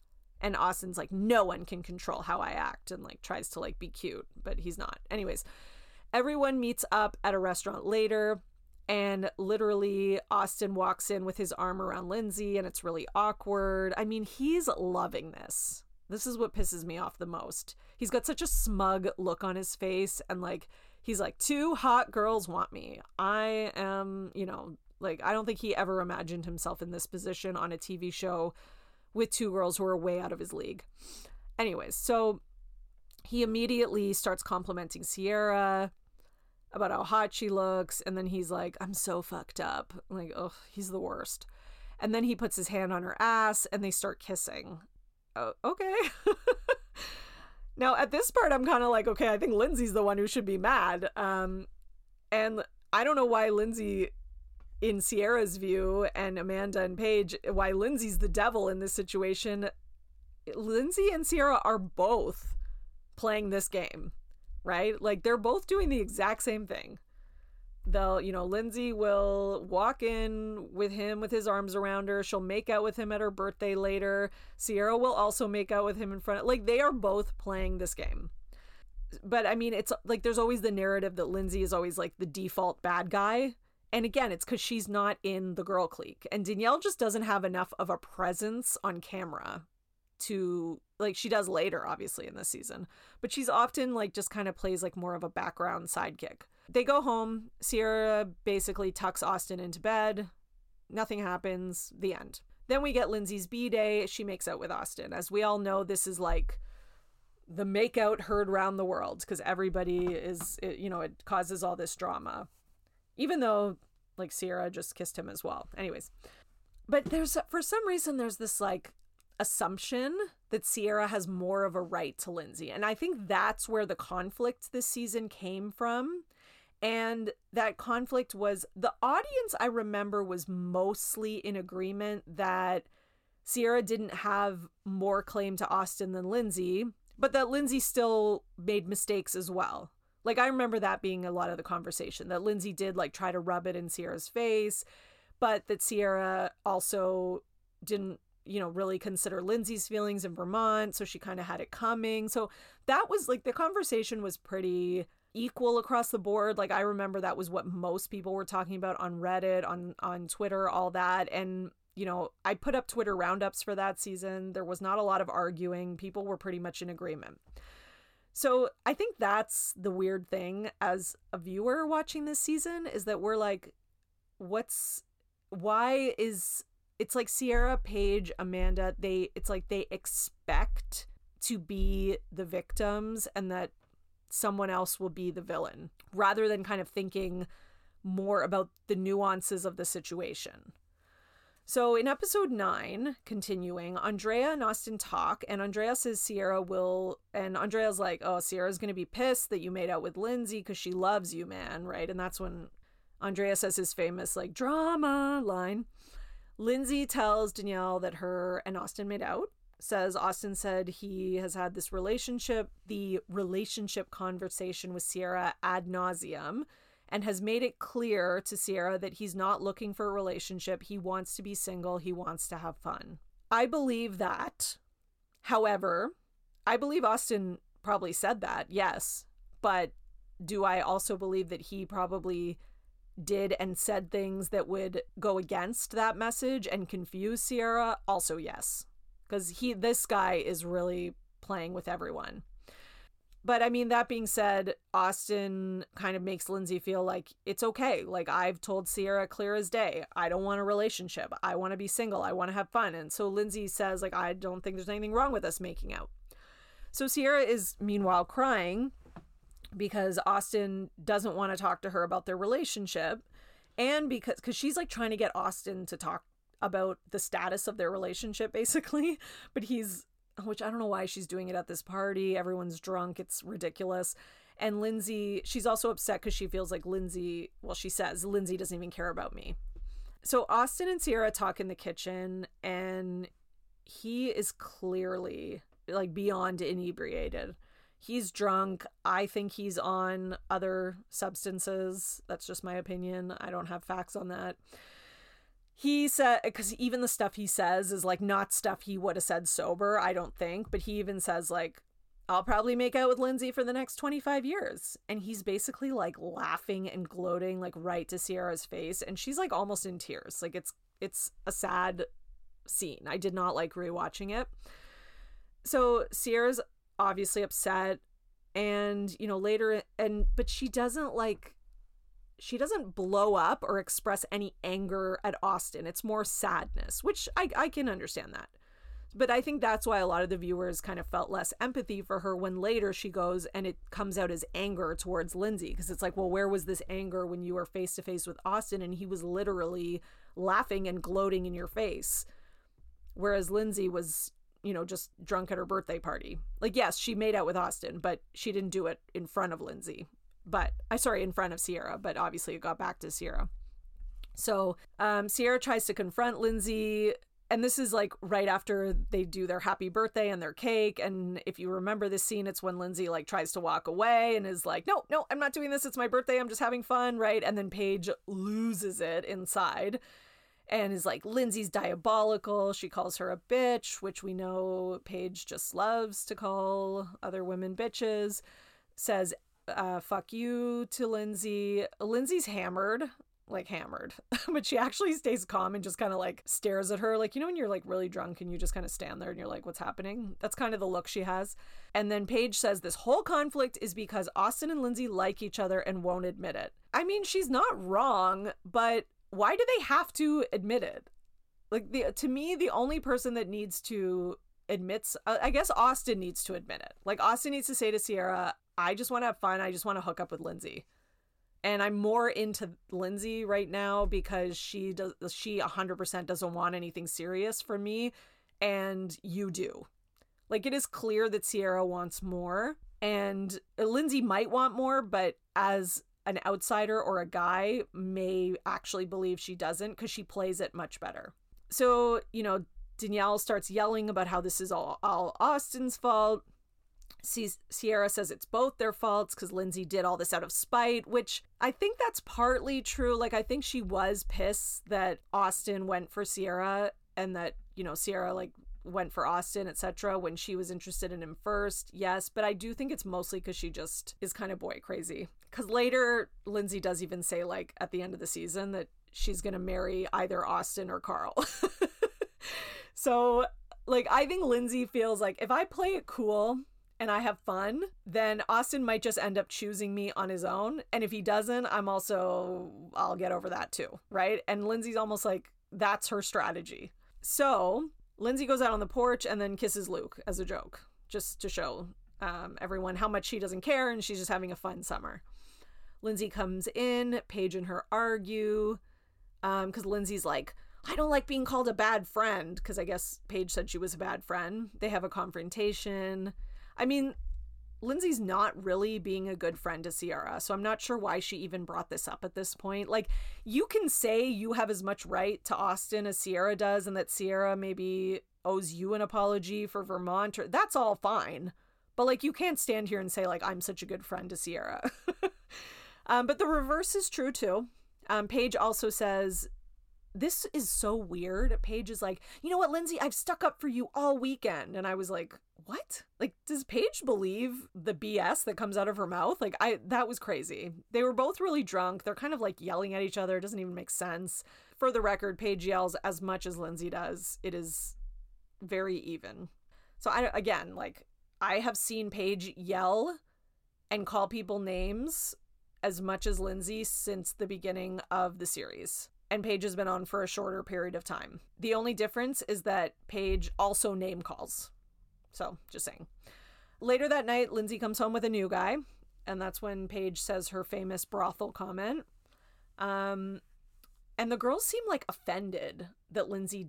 And Austin's like, no one can control how I act and like tries to like be cute, but he's not. Anyways, Everyone meets up at a restaurant later, and literally Austin walks in with his arm around Lindsay, and it's really awkward. I mean, he's loving this. This is what pisses me off the most. He's got such a smug look on his face, and like, he's like, two hot girls want me. I am, you know, like, I don't think he ever imagined himself in this position on a TV show with two girls who are way out of his league. Anyways, so he immediately starts complimenting Ciara about how hot she looks and then he's like i'm so fucked up. I'm like oh he's the worst. And then he puts his hand on her ass and they start kissing. Oh, okay. Now at this part i'm kind of like okay i think lindsay's the one who should be mad um and i don't know why lindsay in ciara's view and amanda and paige why lindsay's the devil in this situation. Lindsay and ciara are both playing this game right? Like they're both doing the exact same thing. They'll, you know, Lindsay will walk in with him with his arms around her. She'll make out with him at her birthday later. Ciara will also make out with him in front of, like, they are both playing this game. But I mean, it's like there's always the narrative that Lindsay is always like the default bad guy. And again, it's because she's not in the girl clique. And Danielle just doesn't have enough of a presence on camera to like she does later obviously in this season but she's often like just kind of plays like more of a background sidekick. They go home ciara basically tucks austin into bed nothing happens the end. Then we get lindsay's b-day she makes out with austin. As we all know this is like the makeout heard round the world because everybody is it, you know it causes all this drama. Even though like ciara just kissed him as well. Anyways. But there's for some reason there's this like assumption that Ciara has more of a right to Lindsay. And I think that's where the conflict this season came from. And that conflict was the audience, I remember, was mostly in agreement that Ciara didn't have more claim to Austin than Lindsay, but that Lindsay still made mistakes as well. Like, I remember that being a lot of the conversation that Lindsay did like try to rub it in Ciara's face but that Ciara also didn't you know really consider Lindsay's feelings in Vermont so she kind of had it coming. So that was like the conversation was pretty equal across the board. Like I remember that was what most people were talking about on Reddit on on Twitter all that. And you know I put up Twitter roundups for that season. There was not a lot of arguing. People were pretty much in agreement. So I think that's the weird thing as a viewer watching this season is that we're like what's why is it's like Ciara, Paige, Amanda, they it's like they expect to be the victims and that someone else will be the villain rather than kind of thinking more about the nuances of the situation. So in episode nine, continuing, Andrea and Austin talk, and Andrea says Ciara will, and Andrea's like, oh, Ciara's gonna be pissed that you made out with Lindsay because she loves you, man, right? And that's when Andrea says his famous, like, drama line. Lindsay tells Danielle that her and Austin made out. Says Austin said he has had this relationship, the relationship conversation with Ciara ad nauseum, and has made it clear to Ciara that he's not looking for a relationship. He wants to be single, he wants to have fun. I believe that. However, I believe Austin probably said that, yes. But do I also believe that he probably did and said things that would go against that message and confuse Ciara, also yes. Because he this guy is really playing with everyone. But I mean, that being said, Austin kind of makes Lindsay feel like it's okay. Like I've told Ciara clear as day, I don't want a relationship. I want to be single. I want to have fun. And so Lindsay says, like, I don't think there's anything wrong with us making out. So Ciara is meanwhile crying because Austin doesn't want to talk to her about their relationship and because cuz she's like trying to get Austin to talk about the status of their relationship basically, but he's which I don't know why she's doing it at this party. Everyone's drunk. It's ridiculous. And Lindsay, she's also upset cuz she feels like Lindsay, well she says Lindsay doesn't even care about me. So Austin and Ciara talk in the kitchen and he is clearly like beyond inebriated he's drunk. I think he's on other substances. That's just my opinion. I don't have facts on that. He said, because even the stuff he says is like not stuff he would have said sober, I don't think. But he even says, like, I'll probably make out with Lindsay for the next 25 years. And he's basically like laughing and gloating, like right to Ciara's face. And she's like almost in tears. Like, it's, it's a sad scene. I did not like rewatching it. So Ciara's obviously upset and you know later and but she doesn't like she doesn't blow up or express any anger at Austin. It's more sadness, which I, I can understand that. But I think that's why a lot of the viewers kind of felt less empathy for her when later she goes and it comes out as anger towards Lindsay. Because it's like, well, where was this anger when you were face to face with Austin and he was literally laughing and gloating in your face? Whereas Lindsay was you know, just drunk at her birthday party. Like, yes, she made out with Austin, but she didn't do it in front of Lindsay. But I sorry, in front of Ciara, but obviously it got back to Ciara. So um, Ciara tries to confront Lindsay, and this is like right after they do their happy birthday and their cake. And if you remember this scene, it's when Lindsay like tries to walk away and is like, "No, no, I'm not doing this. It's my birthday. I'm just having fun, right?" And then Paige loses it inside and is like Lindsay's diabolical. She calls her a bitch, which we know Paige just loves to call other women bitches. Says uh, fuck you to Lindsay. Lindsay's hammered, like hammered, but she actually stays calm and just kind of like stares at her. Like, you know, when you're like really drunk and you just kind of stand there and you're like, what's happening? That's kind of the look she has. And then Paige says this whole conflict is because Austin and Lindsay like each other and won't admit it. I mean, she's not wrong, but why do they have to admit it? Like the to me, the only person that needs to admits, uh, I guess Austin needs to admit it. Like Austin needs to say to Ciara, "I just want to have fun. I just want to hook up with Lindsay." And I'm more into Lindsay right now because she does she 100% doesn't want anything serious from me and you do. Like it is clear that Ciara wants more and Lindsay might want more, but as an outsider or a guy may actually believe she doesn't because she plays it much better. So, you know, Danielle starts yelling about how this is all, all Austin's fault. Ciara says it's both their faults because Lindsay did all this out of spite, which I think that's partly true. Like, I think she was pissed that Austin went for Ciara and that, you know, Ciara, like, went for Austin, etc. when she was interested in him first. Yes, but I do think it's mostly because she just is kind of boy crazy. Because later, Lindsay does even say, like, at the end of the season, that she's to marry either Austin or Carl. so, like, I think Lindsay feels like if I play it cool and I have fun, then Austin might just end up choosing me on his own. And if he doesn't, I'm also, I'll get over that too, right? And Lindsay's almost like, that's her strategy. So Lindsay goes out on the porch and then kisses Luke as a joke, just to show um, everyone how much she doesn't care and she's just having a fun summer. Lindsay comes in, Paige and her argue because um, Lindsay's like, I don't like being called a bad friend because I guess Paige said she was a bad friend. They have a confrontation. I mean, Lindsay's not really being a good friend to Ciara, so I'm not sure why she even brought this up at this point. Like, you can say you have as much right to Austin as Ciara does, and that Ciara maybe owes you an apology for Vermont, or that's all fine. But like, you can't stand here and say like I'm such a good friend to Ciara. um, but the reverse is true too. Um, Paige also says this is so weird. Paige is like, you know what, Lindsay, I've stuck up for you all weekend. And I was like, what? Like, does Paige believe the BS that comes out of her mouth? Like, I, that was crazy. They were both really drunk. They're kind of like yelling at each other. It doesn't even make sense. For the record, Paige yells as much as Lindsay does. It is very even. So, I, again, like, I have seen Paige yell and call people names as much as Lindsay since the beginning of the series and Paige has been on for a shorter period of time. The only difference is that Paige also name calls. So, just saying. Later that night, Lindsay comes home with a new guy, and that's when Paige says her famous brothel comment. Um, and the girls seem like offended that Lindsay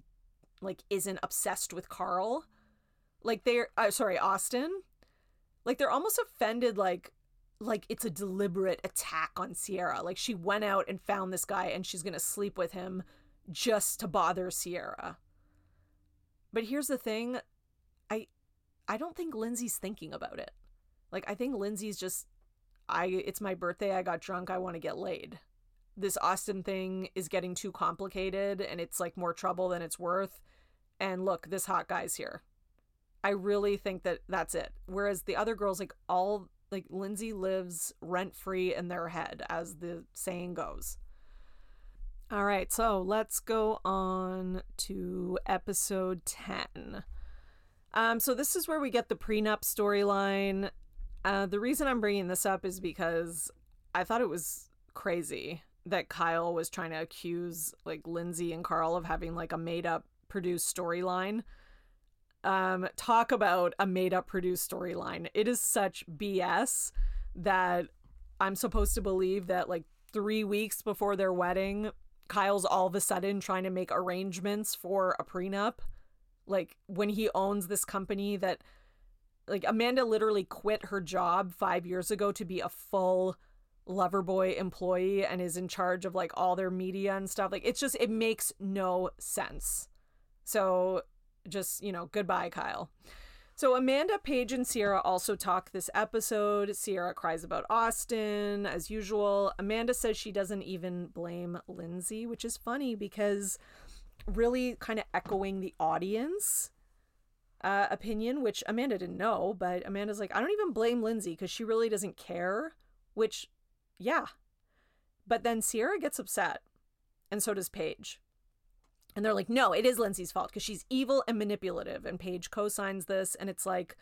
like isn't obsessed with Carl. Like they're uh, sorry, Austin. Like they're almost offended like like it's a deliberate attack on Ciara. Like she went out and found this guy and she's going to sleep with him just to bother Ciara. But here's the thing, I I don't think Lindsay's thinking about it. Like I think Lindsay's just I it's my birthday, I got drunk, I want to get laid. This Austin thing is getting too complicated and it's like more trouble than it's worth. And look, this hot guy's here. I really think that that's it. Whereas the other girls like all like Lindsay lives rent free in their head, as the saying goes. All right, so let's go on to episode 10. Um, so this is where we get the prenup storyline. Uh, the reason I'm bringing this up is because I thought it was crazy that Kyle was trying to accuse like Lindsay and Carl of having like a made up produced storyline um, talk about a made up produced storyline. It is such BS that I'm supposed to believe that like three weeks before their wedding, Kyle's all of a sudden trying to make arrangements for a prenup. Like when he owns this company that, like, Amanda literally quit her job five years ago to be a full Loverboy employee and is in charge of like all their media and stuff. Like, it's just, it makes no sense. So just, you know, goodbye, Kyle. So Amanda, Paige, and Ciara also talk this episode. Ciara cries about Austin, as usual. Amanda says she doesn't even blame Lindsay, which is funny because really kind of echoing the audience uh, opinion, which Amanda didn't know, but Amanda's like, I don't even blame Lindsay because she really doesn't care, which, yeah. But then Ciara gets upset, and so does Paige. And they're like, no, it is Lindsay's fault because she's evil and manipulative. And Paige co signs this, and it's like,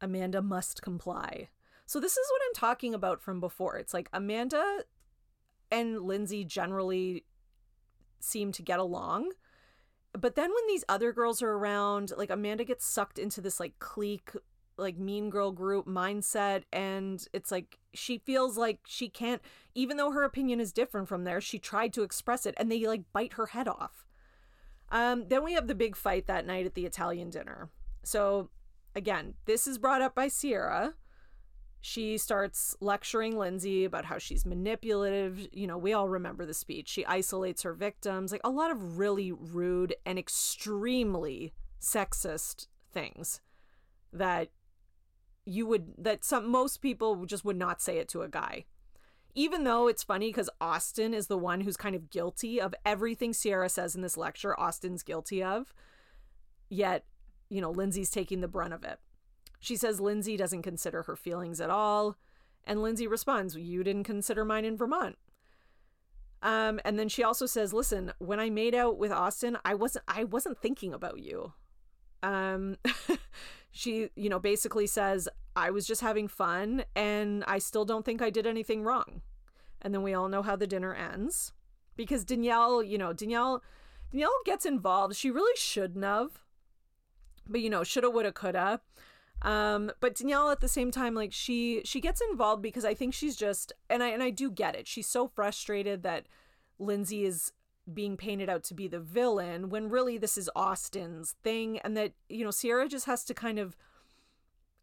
Amanda must comply. So, this is what I'm talking about from before. It's like Amanda and Lindsay generally seem to get along. But then when these other girls are around, like Amanda gets sucked into this like clique, like mean girl group mindset. And it's like she feels like she can't, even though her opinion is different from theirs, she tried to express it and they like bite her head off. Um, then we have the big fight that night at the Italian dinner. So, again, this is brought up by Ciara. She starts lecturing Lindsay about how she's manipulative. You know, we all remember the speech. She isolates her victims, like a lot of really rude and extremely sexist things that you would that some most people just would not say it to a guy. Even though it's funny because Austin is the one who's kind of guilty of everything Ciara says in this lecture, Austin's guilty of. Yet, you know, Lindsay's taking the brunt of it. She says Lindsay doesn't consider her feelings at all. And Lindsay responds, You didn't consider mine in Vermont. Um, and then she also says, "Listen, when I made out with Austin, I wasn't I wasn't thinking about you." Um, she, you know, basically says, "I was just having fun, and I still don't think I did anything wrong." And then we all know how the dinner ends, because Danielle, you know, Danielle, Danielle gets involved. She really shouldn't have, but you know, shoulda, woulda, coulda. Um, but Danielle at the same time, like she she gets involved because I think she's just and I and I do get it. She's so frustrated that Lindsay is being painted out to be the villain when really this is Austin's thing and that, you know, Ciara just has to kind of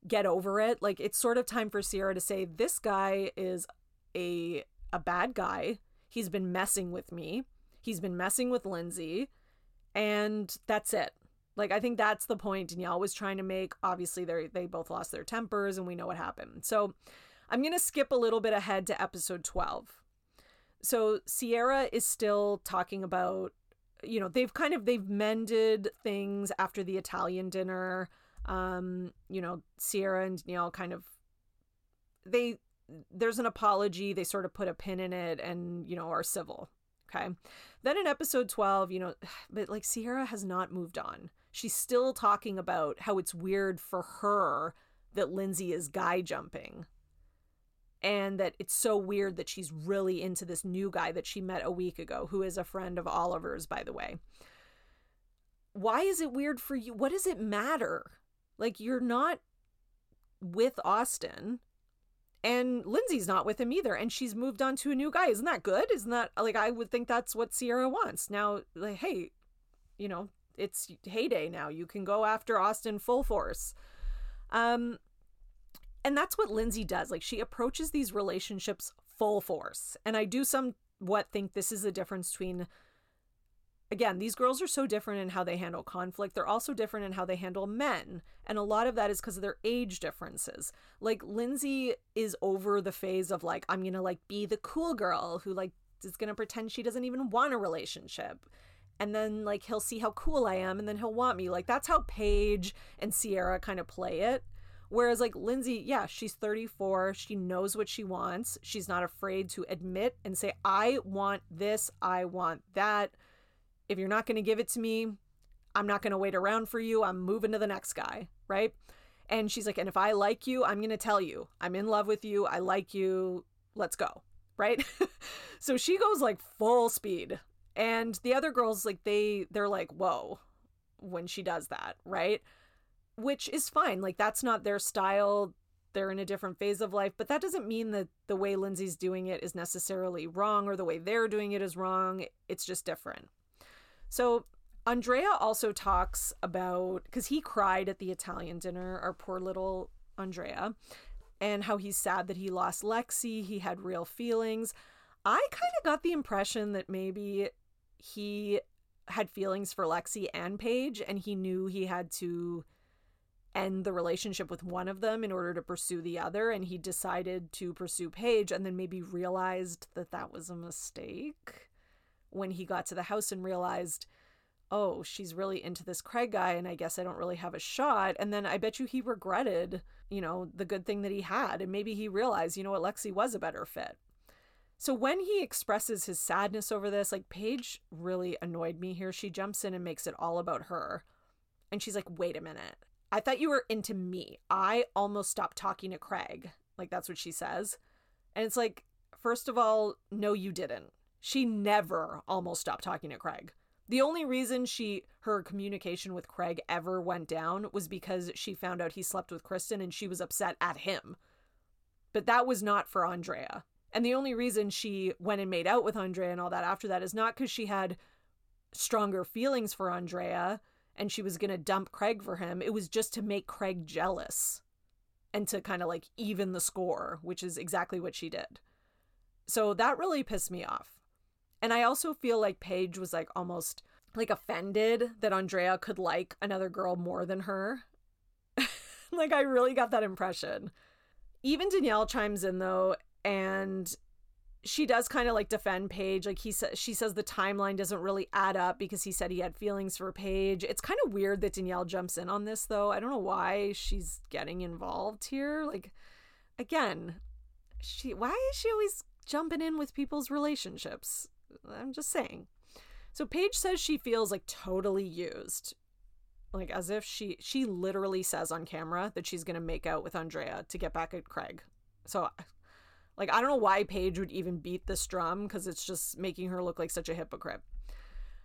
get over it. Like it's sort of time for Ciara to say, This guy is a a bad guy. He's been messing with me. He's been messing with Lindsay. And that's it. Like I think that's the point Danielle was trying to make. Obviously, they they both lost their tempers, and we know what happened. So I'm gonna skip a little bit ahead to episode 12. So Ciara is still talking about, you know, they've kind of they've mended things after the Italian dinner. Um, you know, Ciara and Danielle kind of they there's an apology. They sort of put a pin in it, and you know, are civil. Okay. Then in episode 12, you know, but like Ciara has not moved on she's still talking about how it's weird for her that Lindsay is guy jumping. And that it's so weird that she's really into this new guy that she met a week ago, who is a friend of Oliver's, by the way. Why is it weird for you? What does it matter? Like, you're not with Austin, and Lindsay's not with him either, and she's moved on to a new guy. Isn't that good? Isn't that like I would think that's what Ciara wants? Now, like, hey, you know, it's heyday now. You can go after Austin full force. Um, and that's what Lindsay does. Like she approaches these relationships full force. And I do somewhat think this is the difference between again, these girls are so different in how they handle conflict. They're also different in how they handle men. And a lot of that is because of their age differences. Like Lindsay is over the phase of like, I'm gonna like be the cool girl who like is gonna pretend she doesn't even want a relationship and then like he'll see how cool I am and then he'll want me. Like that's how Paige and Ciara kind of play it. Whereas like Lindsay, yeah, she's 34, she knows what she wants. She's not afraid to admit and say I want this, I want that. If you're not going to give it to me, I'm not going to wait around for you. I'm moving to the next guy, right? And she's like, and if I like you, I'm going to tell you. I'm in love with you. I like you. Let's go, right? so she goes like full speed and the other girls like they they're like whoa when she does that right which is fine like that's not their style they're in a different phase of life but that doesn't mean that the way lindsay's doing it is necessarily wrong or the way they're doing it is wrong it's just different. So andrea also talks about because he cried at the italian dinner our poor little andrea and how he's sad that he lost lexi he had real feelings. I kind of got the impression that maybe he had feelings for Lexi and Paige, and he knew he had to end the relationship with one of them in order to pursue the other. And he decided to pursue Paige and then maybe realized that that was a mistake when he got to the house and realized, oh, she's really into this Craig guy, and I guess I don't really have a shot. And then I bet you he regretted, you know, the good thing that he had. And maybe he realized, you know what, Lexi was a better fit. So when he expresses his sadness over this, like Paige really annoyed me here. She jumps in and makes it all about her. And she's like, wait a minute. I thought you were into me. I almost stopped talking to Craig. Like, that's what she says. And it's like, first of all, no, you didn't. She never almost stopped talking to Craig. The only reason she her communication with Craig ever went down was because she found out he slept with Kristen and she was upset at him. But that was not for Andrea. And the only reason she went and made out with Andrea and all that after that is not because she had stronger feelings for Andrea and she was going to dump Craig for him. It was just to make Craig jealous and to kind of like even the score, which is exactly what she did. So that really pissed me off. And I also feel like Paige was like almost like offended that Andrea could like another girl more than her. like, I really got that impression. Even Danielle chimes in though, and she does kind of like defend Paige. Like he says, she says the timeline doesn't really add up because he said he had feelings for Paige. It's kind of weird that Danielle jumps in on this though. I don't know why she's getting involved here. Like, again, she why is she always jumping in with people's relationships? I'm just saying. So Paige says she feels like totally used. Like as if she she literally says on camera that she's going to make out with Andrea to get back at Craig. So like I don't know why Paige would even beat this drum cuz it's just making her look like such a hypocrite.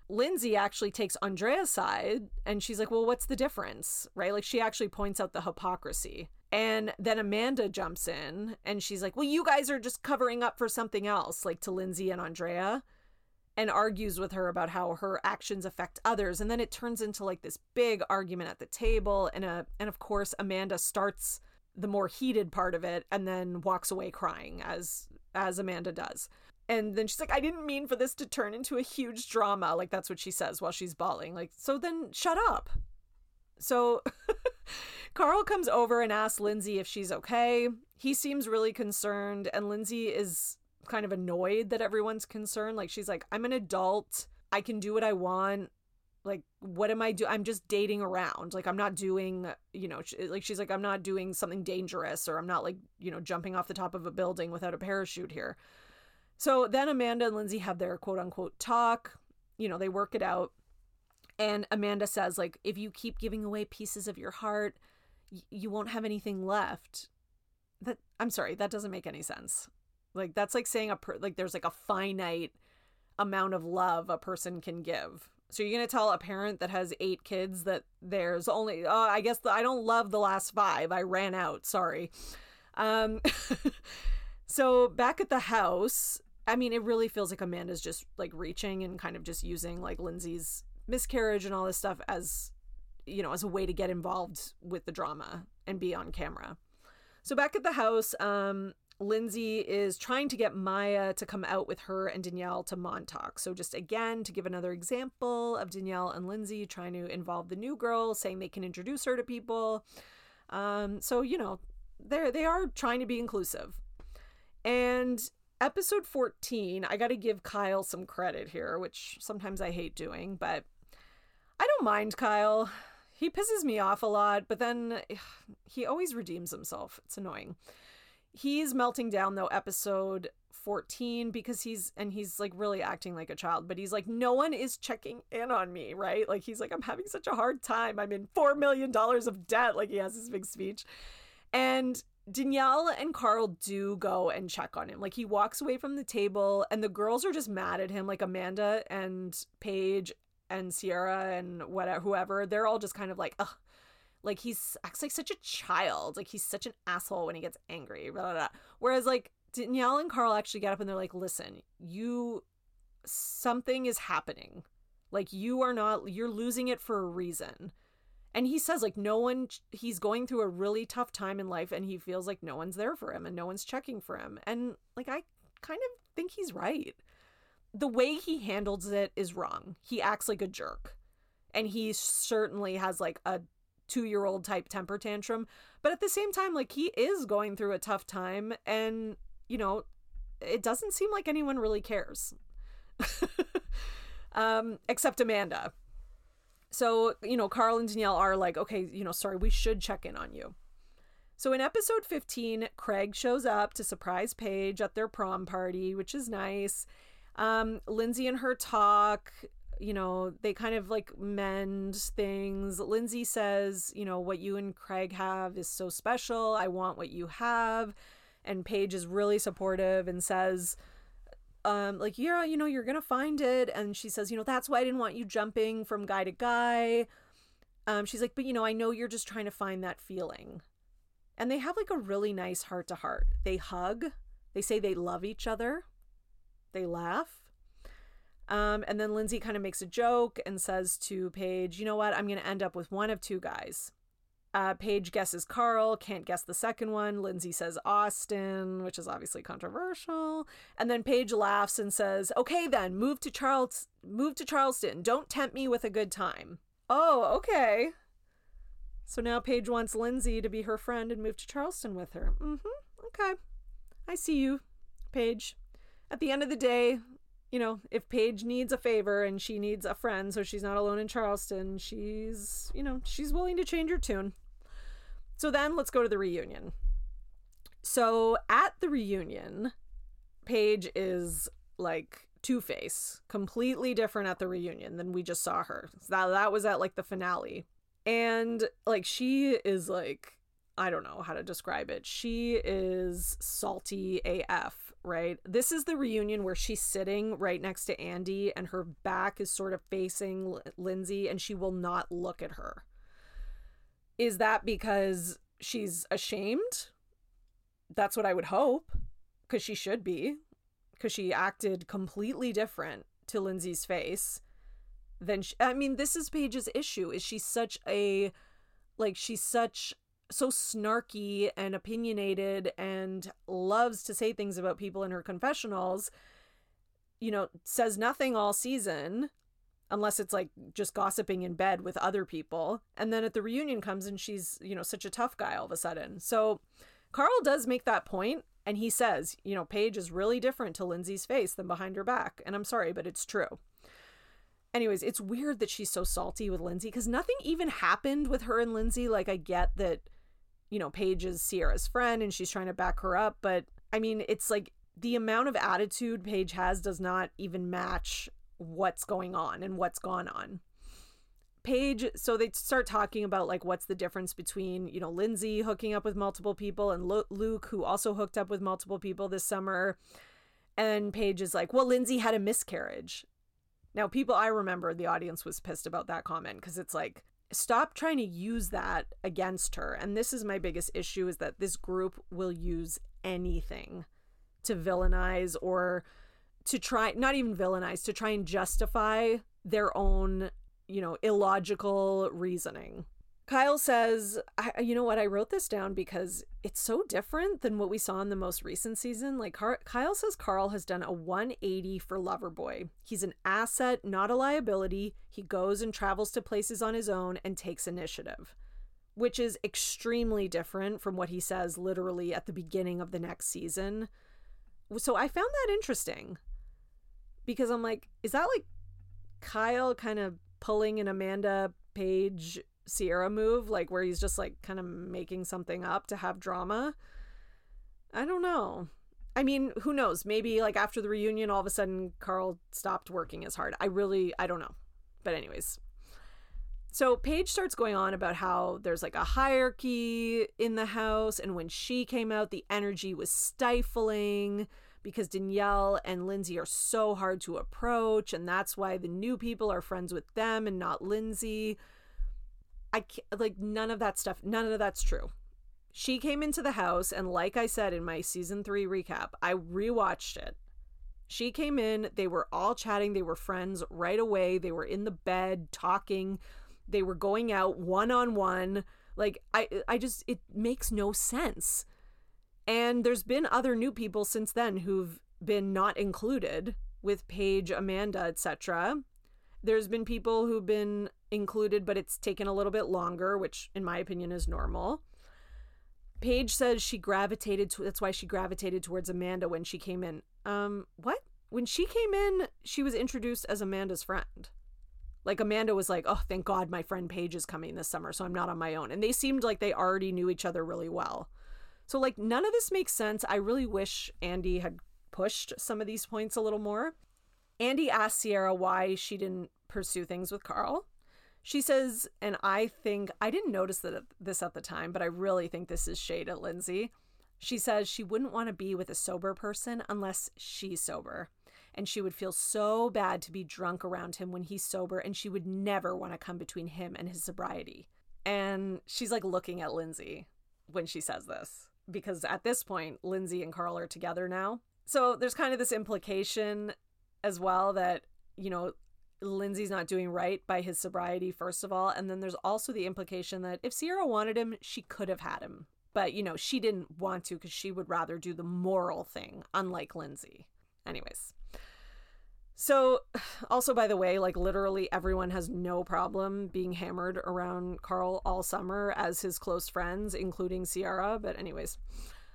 Lindsay actually takes Andrea's side and she's like, "Well, what's the difference?" Right? Like she actually points out the hypocrisy. And then Amanda jumps in and she's like, Well, you guys are just covering up for something else, like to Lindsay and Andrea, and argues with her about how her actions affect others. And then it turns into like this big argument at the table. And, a, and of course, Amanda starts the more heated part of it and then walks away crying as as Amanda does. And then she's like, I didn't mean for this to turn into a huge drama. Like that's what she says while she's bawling. Like, so then shut up. So Carl comes over and asks Lindsay if she's okay. He seems really concerned, and Lindsay is kind of annoyed that everyone's concerned. Like, she's like, I'm an adult. I can do what I want. Like, what am I doing? I'm just dating around. Like, I'm not doing, you know, like, she's like, I'm not doing something dangerous or I'm not, like, you know, jumping off the top of a building without a parachute here. So then Amanda and Lindsay have their quote unquote talk. You know, they work it out. And Amanda says, like, if you keep giving away pieces of your heart, y- you won't have anything left. That I'm sorry, that doesn't make any sense. Like that's like saying a per- like there's like a finite amount of love a person can give. So you're gonna tell a parent that has eight kids that there's only oh I guess the, I don't love the last five. I ran out. Sorry. Um. so back at the house, I mean, it really feels like Amanda's just like reaching and kind of just using like Lindsay's miscarriage and all this stuff as you know as a way to get involved with the drama and be on camera so back at the house um lindsay is trying to get maya to come out with her and danielle to montauk so just again to give another example of danielle and lindsay trying to involve the new girl saying they can introduce her to people um so you know they're they are trying to be inclusive and episode 14 i got to give kyle some credit here which sometimes i hate doing but I don't mind Kyle. He pisses me off a lot, but then he always redeems himself. It's annoying. He's melting down though episode 14 because he's and he's like really acting like a child, but he's like no one is checking in on me, right? Like he's like I'm having such a hard time. I'm in 4 million dollars of debt like he has this big speech. And Danielle and Carl do go and check on him. Like he walks away from the table and the girls are just mad at him like Amanda and Paige and Ciara and whatever whoever, they're all just kind of like, ugh. Like he's acts like such a child. Like he's such an asshole when he gets angry. Blah, blah, blah. Whereas like Danielle and Carl actually get up and they're like, listen, you something is happening. Like you are not you're losing it for a reason. And he says like no one he's going through a really tough time in life and he feels like no one's there for him and no one's checking for him. And like I kind of think he's right the way he handles it is wrong. He acts like a jerk. And he certainly has like a two year old type temper tantrum. But at the same time, like he is going through a tough time. And, you know, it doesn't seem like anyone really cares. um, except Amanda. So, you know, Carl and Danielle are like, okay, you know, sorry, we should check in on you. So in episode 15, Craig shows up to surprise Paige at their prom party, which is nice. Um, Lindsay and her talk, you know, they kind of like mend things. Lindsay says, you know, what you and Craig have is so special. I want what you have. And Paige is really supportive and says, um, like, yeah, you know, you're gonna find it. And she says, you know, that's why I didn't want you jumping from guy to guy. Um, she's like, but you know, I know you're just trying to find that feeling. And they have like a really nice heart to heart. They hug. They say they love each other. They laugh. Um, and then Lindsay kind of makes a joke and says to Paige, you know what? I'm going to end up with one of two guys. Uh, Paige guesses Carl, can't guess the second one. Lindsay says Austin, which is obviously controversial. And then Paige laughs and says, "Okay, then move to Charles, move to Charleston. Don't tempt me with a good time." Oh, okay. So now Paige wants Lindsay to be her friend and move to Charleston with her. Mm hmm. Okay. I see you, Paige. At the end of the day, you know, if Paige needs a favor and she needs a friend so she's not alone in Charleston, she's, you know, she's willing to change her tune. So then let's go to the reunion. So at the reunion, Paige is like Two Face, completely different at the reunion than we just saw her. That that was at like the finale. And like she is like I don't know how to describe it. She is salty AF, right? This is the reunion where she's sitting right next to Andy and her back is sort of facing Lindsay and she will not look at her. Is that because she's ashamed? That's what I would hope, because she should be, because she acted completely different to Lindsay's face. Then, she, I mean, this is Paige's issue. Is she such a, like, she's such so snarky and opinionated and loves to say things about people in her confessionals, you know, says nothing all season unless it's like just gossiping in bed with other people. And then at the reunion comes and she's, you know, such a tough guy all of a sudden. So Carl does make that point and he says, you know, Paige is really different to Lindsay's face than behind her back. And I'm sorry, but it's true. Anyways, it's weird that she's so salty with Lindsay because nothing even happened with her and Lindsay. Like, I get that you know, Paige is Ciara's friend and she's trying to back her up. But I mean, it's like the amount of attitude Paige has does not even match what's going on and what's gone on. Paige, so they start talking about like what's the difference between, you know, Lindsay hooking up with multiple people and Luke, who also hooked up with multiple people this summer. And Paige is like, well, Lindsay had a miscarriage. Now, people, I remember the audience was pissed about that comment because it's like, stop trying to use that against her. And this is my biggest issue is that this group will use anything to villainize or to try not even villainize to try and justify their own you know illogical reasoning Kyle says, you know what? I wrote this down because it's so different than what we saw in the most recent season. Like, Car- Kyle says Carl has done a 180 for Loverboy. He's an asset, not a liability. He goes and travels to places on his own and takes initiative, which is extremely different from what he says literally at the beginning of the next season. So I found that interesting because I'm like, is that like Kyle kind of pulling an Amanda Paige Ciara move, like where he's just like kind of making something up to have drama. I don't know. I mean, who knows? Maybe like after the reunion, all of a sudden Carl stopped working as hard. I really, I don't know. But, anyways. So Paige starts going on about how there's like a hierarchy in the house. And when she came out, the energy was stifling because Danielle and Lindsay are so hard to approach. And that's why the new people are friends with them and not Lindsay. I can't, like none of that stuff. None of that's true. She came into the house, and like I said in my season three recap, I rewatched it. She came in, they were all chatting, they were friends right away. They were in the bed talking, they were going out one on one. Like I I just it makes no sense. And there's been other new people since then who've been not included with Paige, Amanda, etc. There's been people who've been included, but it's taken a little bit longer, which in my opinion is normal. Paige says she gravitated to that's why she gravitated towards Amanda when she came in. Um, what? When she came in, she was introduced as Amanda's friend. Like Amanda was like, "Oh, thank God my friend Paige is coming this summer, so I'm not on my own." And they seemed like they already knew each other really well. So like none of this makes sense. I really wish Andy had pushed some of these points a little more. Andy asked Ciara why she didn't pursue things with Carl. She says, and I think I didn't notice that this at the time, but I really think this is shade at Lindsay. She says she wouldn't want to be with a sober person unless she's sober. And she would feel so bad to be drunk around him when he's sober, and she would never want to come between him and his sobriety. And she's like looking at Lindsay when she says this, because at this point, Lindsay and Carl are together now. So there's kind of this implication as well that, you know, Lindsay's not doing right by his sobriety, first of all. And then there's also the implication that if Ciara wanted him, she could have had him. But, you know, she didn't want to because she would rather do the moral thing, unlike Lindsay. Anyways. So, also, by the way, like literally everyone has no problem being hammered around Carl all summer as his close friends, including Ciara. But, anyways.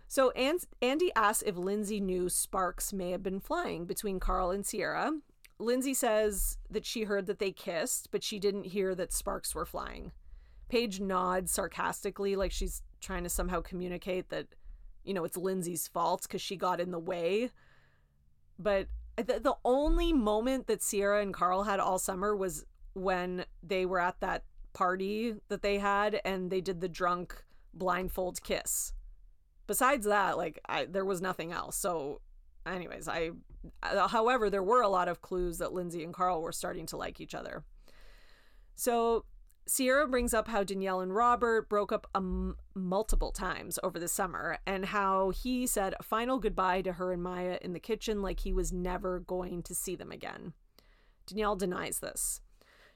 So, Andy asks if Lindsay knew sparks may have been flying between Carl and Ciara. Lindsay says that she heard that they kissed, but she didn't hear that sparks were flying. Paige nods sarcastically, like she's trying to somehow communicate that, you know, it's Lindsay's fault because she got in the way. But the, the only moment that Ciara and Carl had all summer was when they were at that party that they had and they did the drunk blindfold kiss. Besides that, like I, there was nothing else. So, anyways, I. Uh, however, there were a lot of clues that Lindsay and Carl were starting to like each other. So Ciara brings up how Danielle and Robert broke up um, multiple times over the summer and how he said a final goodbye to her and Maya in the kitchen like he was never going to see them again. Danielle denies this.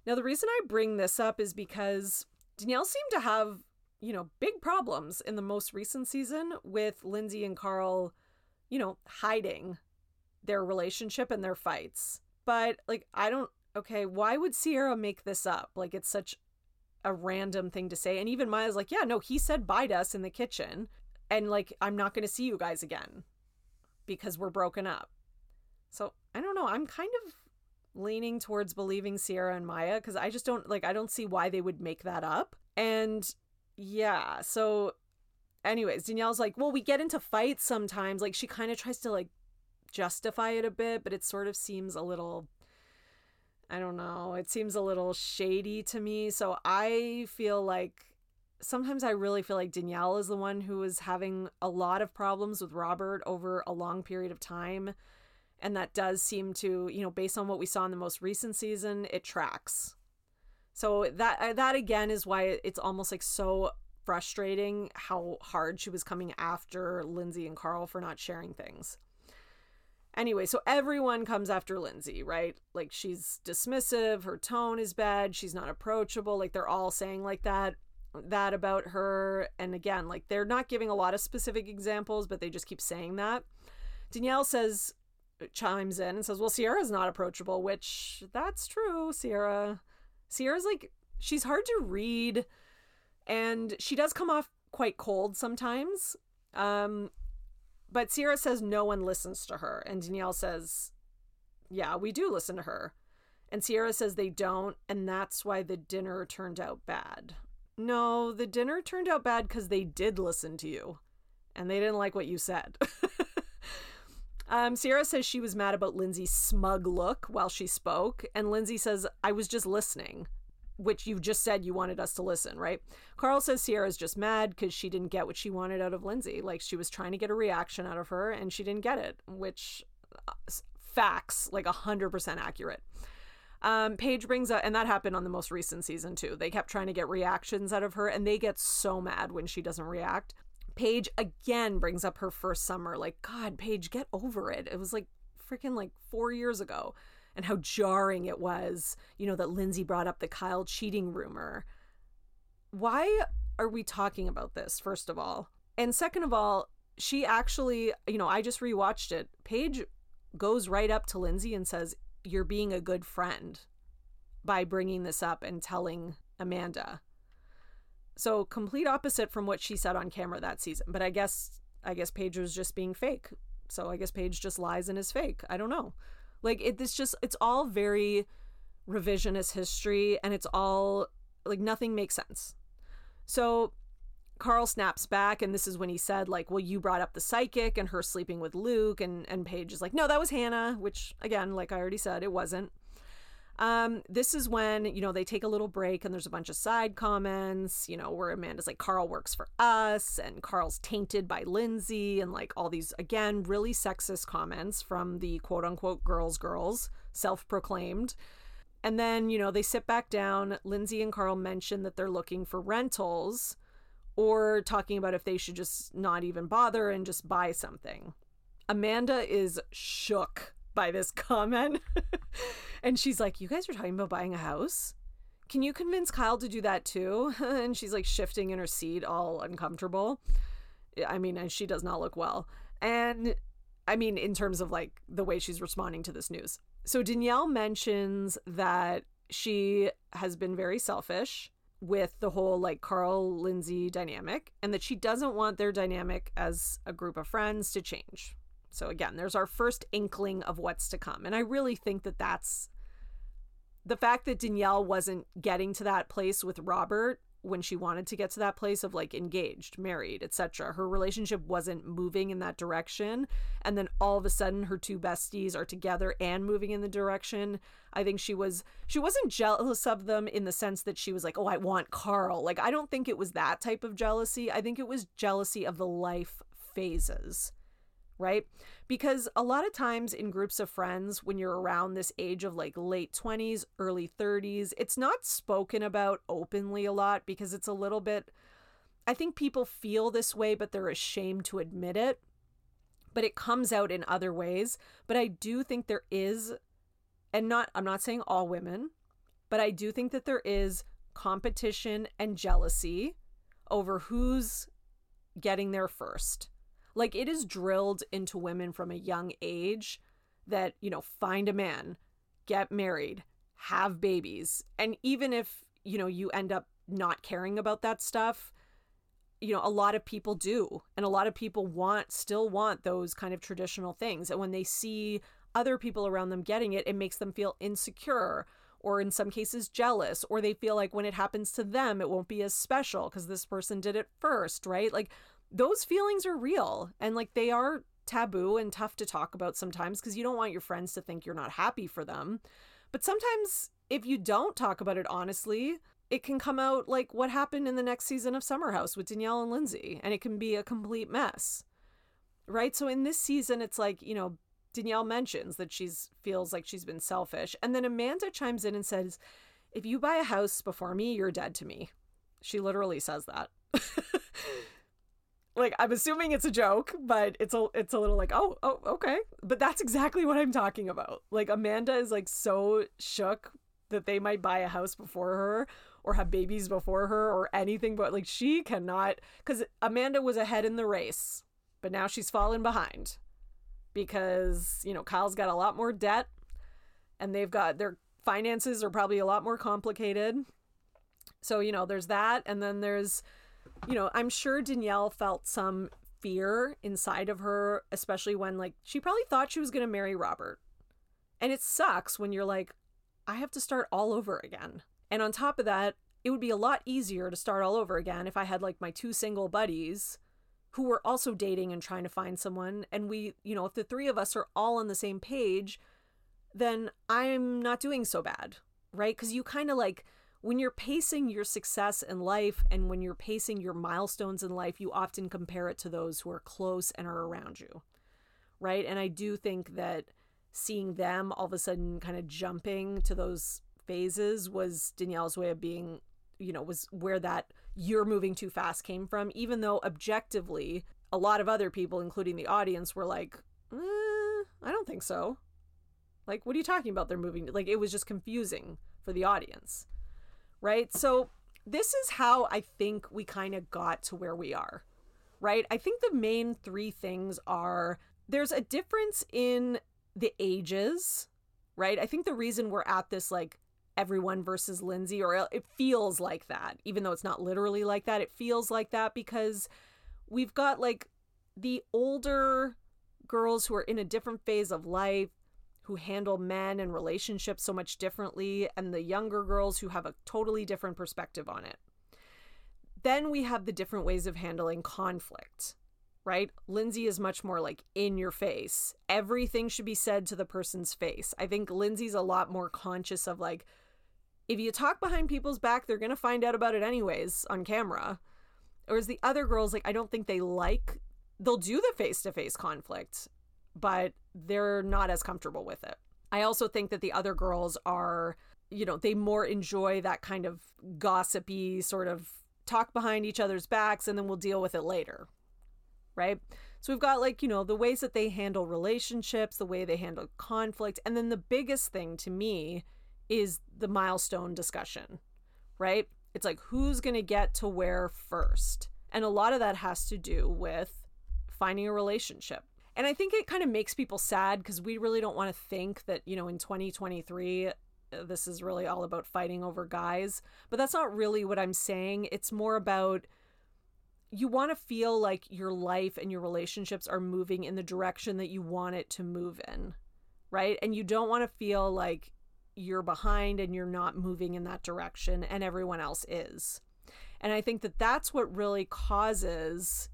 Now, the reason I bring this up is because Danielle seemed to have, you know, big problems in the most recent season with Lindsay and Carl, you know, hiding their relationship and their fights. But, like, I don't okay, why would Ciara make this up? Like it's such a random thing to say. And even Maya's like, yeah, no, he said bye to us in the kitchen. And like, I'm not going to see you guys again because we're broken up. So I don't know. I'm kind of leaning towards believing Ciara and Maya because I just don't like, I don't see why they would make that up. And yeah, so anyways, Danielle's like, well, we get into fights sometimes. Like, she kind of tries to like justify it a bit, but it sort of seems a little I don't know. It seems a little shady to me. So I feel like sometimes I really feel like Danielle is the one who is having a lot of problems with Robert over a long period of time. And that does seem to, you know, based on what we saw in the most recent season, it tracks. So that that again is why it's almost like so frustrating how hard she was coming after Lindsay and Carl for not sharing things. Anyway, so everyone comes after Lindsay, right? Like she's dismissive, her tone is bad, she's not approachable. Like they're all saying like that that about her and again, like they're not giving a lot of specific examples, but they just keep saying that. Danielle says chimes in and says, "Well, Ciara's not approachable," which that's true. Ciara. Ciara's like she's hard to read and she does come off quite cold sometimes. Um but Ciara says no one listens to her. And Danielle says, yeah, we do listen to her. And Ciara says they don't. And that's why the dinner turned out bad. No, the dinner turned out bad because they did listen to you and they didn't like what you said. um, Ciara says she was mad about Lindsay's smug look while she spoke. And Lindsay says, I was just listening which you just said you wanted us to listen, right? Carl says Ciara's just mad because she didn't get what she wanted out of Lindsay. Like she was trying to get a reaction out of her and she didn't get it, which uh, facts, like 100% accurate. Um, Paige brings up, and that happened on the most recent season too. They kept trying to get reactions out of her and they get so mad when she doesn't react. Paige again brings up her first summer. Like, God, Paige, get over it. It was like freaking like four years ago and how jarring it was, you know, that Lindsay brought up the Kyle cheating rumor. Why are we talking about this, first of all? And second of all, she actually, you know, I just rewatched it. Paige goes right up to Lindsay and says, You're being a good friend by bringing this up and telling Amanda. So complete opposite from what she said on camera that season. But I guess I guess Paige was just being fake. So I guess Paige just lies and is fake. I don't know. Like it, it's just it's all very revisionist history, and it's all like nothing makes sense. So Carl snaps back, and this is when he said, like, well, you brought up the psychic and her sleeping with Luke, and and Paige is like, no, that was Hannah, which again, like I already said, it wasn't. Um, this is when, you know, they take a little break and there's a bunch of side comments, you know, where Amanda's like, Carl works for us and Carl's tainted by Lindsay and like all these, again, really sexist comments from the quote unquote girls, girls, self proclaimed. And then, you know, they sit back down. Lindsay and Carl mention that they're looking for rentals or talking about if they should just not even bother and just buy something. Amanda is shook by this comment. and she's like, You guys are talking about buying a house? Can you convince Kyle to do that too? and she's like shifting in her seat, all uncomfortable. I mean, and she does not look well. And I mean, in terms of like the way she's responding to this news. So Danielle mentions that she has been very selfish with the whole like Carl Lindsay dynamic and that she doesn't want their dynamic as a group of friends to change. So again, there's our first inkling of what's to come. And I really think that that's the fact that Danielle wasn't getting to that place with Robert when she wanted to get to that place of like engaged, married, etc. Her relationship wasn't moving in that direction and then all of a sudden her two besties are together and moving in the direction. I think she was she wasn't jealous of them in the sense that she was like, "Oh, I want Carl." Like I don't think it was that type of jealousy. I think it was jealousy of the life phases right? Because a lot of times in groups of friends, when you're around this age of like late 20s, early 30s, it's not spoken about openly a lot because it's a little bit, I think people feel this way, but they're ashamed to admit it. But it comes out in other ways. But I do think there is, and not, I'm not saying all women, but I do think that there is competition and jealousy over who's getting there first like it is drilled into women from a young age that, you know, find a man, get married, have babies. And even if, you know, you end up not caring about that stuff, you know, a lot of people do. And a lot of people want, still want those kind of traditional things. And when they see other people around them getting it, it makes them feel insecure or in some cases jealous, or they feel like when it happens to them, it won't be as special because this person did it first, right? Like those feelings are real and like they are taboo and tough to talk about sometimes because you don't want your friends to think you're not happy for them. But sometimes if you don't talk about it honestly, it can come out like what happened in the next season of Summer House with Danielle and Lindsay, and it can be a complete mess. Right? So in this season, it's like, you know, Danielle mentions that she's feels like she's been selfish. And then Amanda chimes in and says, If you buy a house before me, you're dead to me. She literally says that. like I'm assuming it's a joke, but it's a it's a little like oh oh okay, but that's exactly what I'm talking about. Like Amanda is like so shook that they might buy a house before her or have babies before her or anything, but like she cannot because Amanda was ahead in the race, but now she's fallen behind because you know Kyle's got a lot more debt and they've got their finances are probably a lot more complicated. So you know there's that, and then there's you know, I'm sure Danielle felt some fear inside of her, especially when like she probably thought she was going to marry Robert. And it sucks when you're like, I have to start all over again. And on top of that, it would be a lot easier to start all over again if I had like my two single buddies who were also dating and trying to find someone. And we, you know, if the three of us are all on the same page, then I'm not doing so bad, right? Because you kind of like when you're pacing your success in life and when you're pacing your milestones in life, you often compare it to those who are close and are around you. Right. And I do think that seeing them all of a sudden kind of jumping to those phases was Danielle's way of being, you know, was where that you're moving too fast came from, even though objectively, a lot of other people, including the audience, were like, eh, I don't think so. Like, what are you talking about? They're moving. Like, it was just confusing for the audience right? So this is how I think we kind of got to where we are, right? I think the main three things are there's a difference in the ages, right? I think the reason we're at this like everyone versus Lindsay, or it feels like that, even though it's not literally like that, it feels like that because we've got like the older girls who are in a different phase of life who handle men and relationships so much differently, and the younger girls who have a totally different perspective on it. Then we have the different ways of handling conflict, right? Lindsay is much more like in your face. Everything should be said to the person's face. I think Lindsay's a lot more conscious of like, if you talk behind people's back, they're going to find out about it anyways on camera. Whereas the other girls, like, I don't think they like, they'll do the face to face conflict but they're not as comfortable with it. I also think that the other girls are, you know, they more enjoy that kind of gossipy sort of talk behind each other's backs and then we'll deal with it later. Right? So we've got like, you know, the ways that they handle relationships, the way they handle conflict. And then the biggest thing to me is the milestone discussion, right? It's like who's going to get to where first. And a lot of that has to do with finding a relationship And I think it kind of makes people sad because we really don't want to think that, you know, in 2023, uh, this is really all about fighting over guys. But that's not really what I'm saying. It's more about you want to feel like your life and your relationships are moving in the direction that you want it to move in, right? And you don't want to feel like you're behind and you're not moving in that direction and everyone else is. And I think that that's what really causes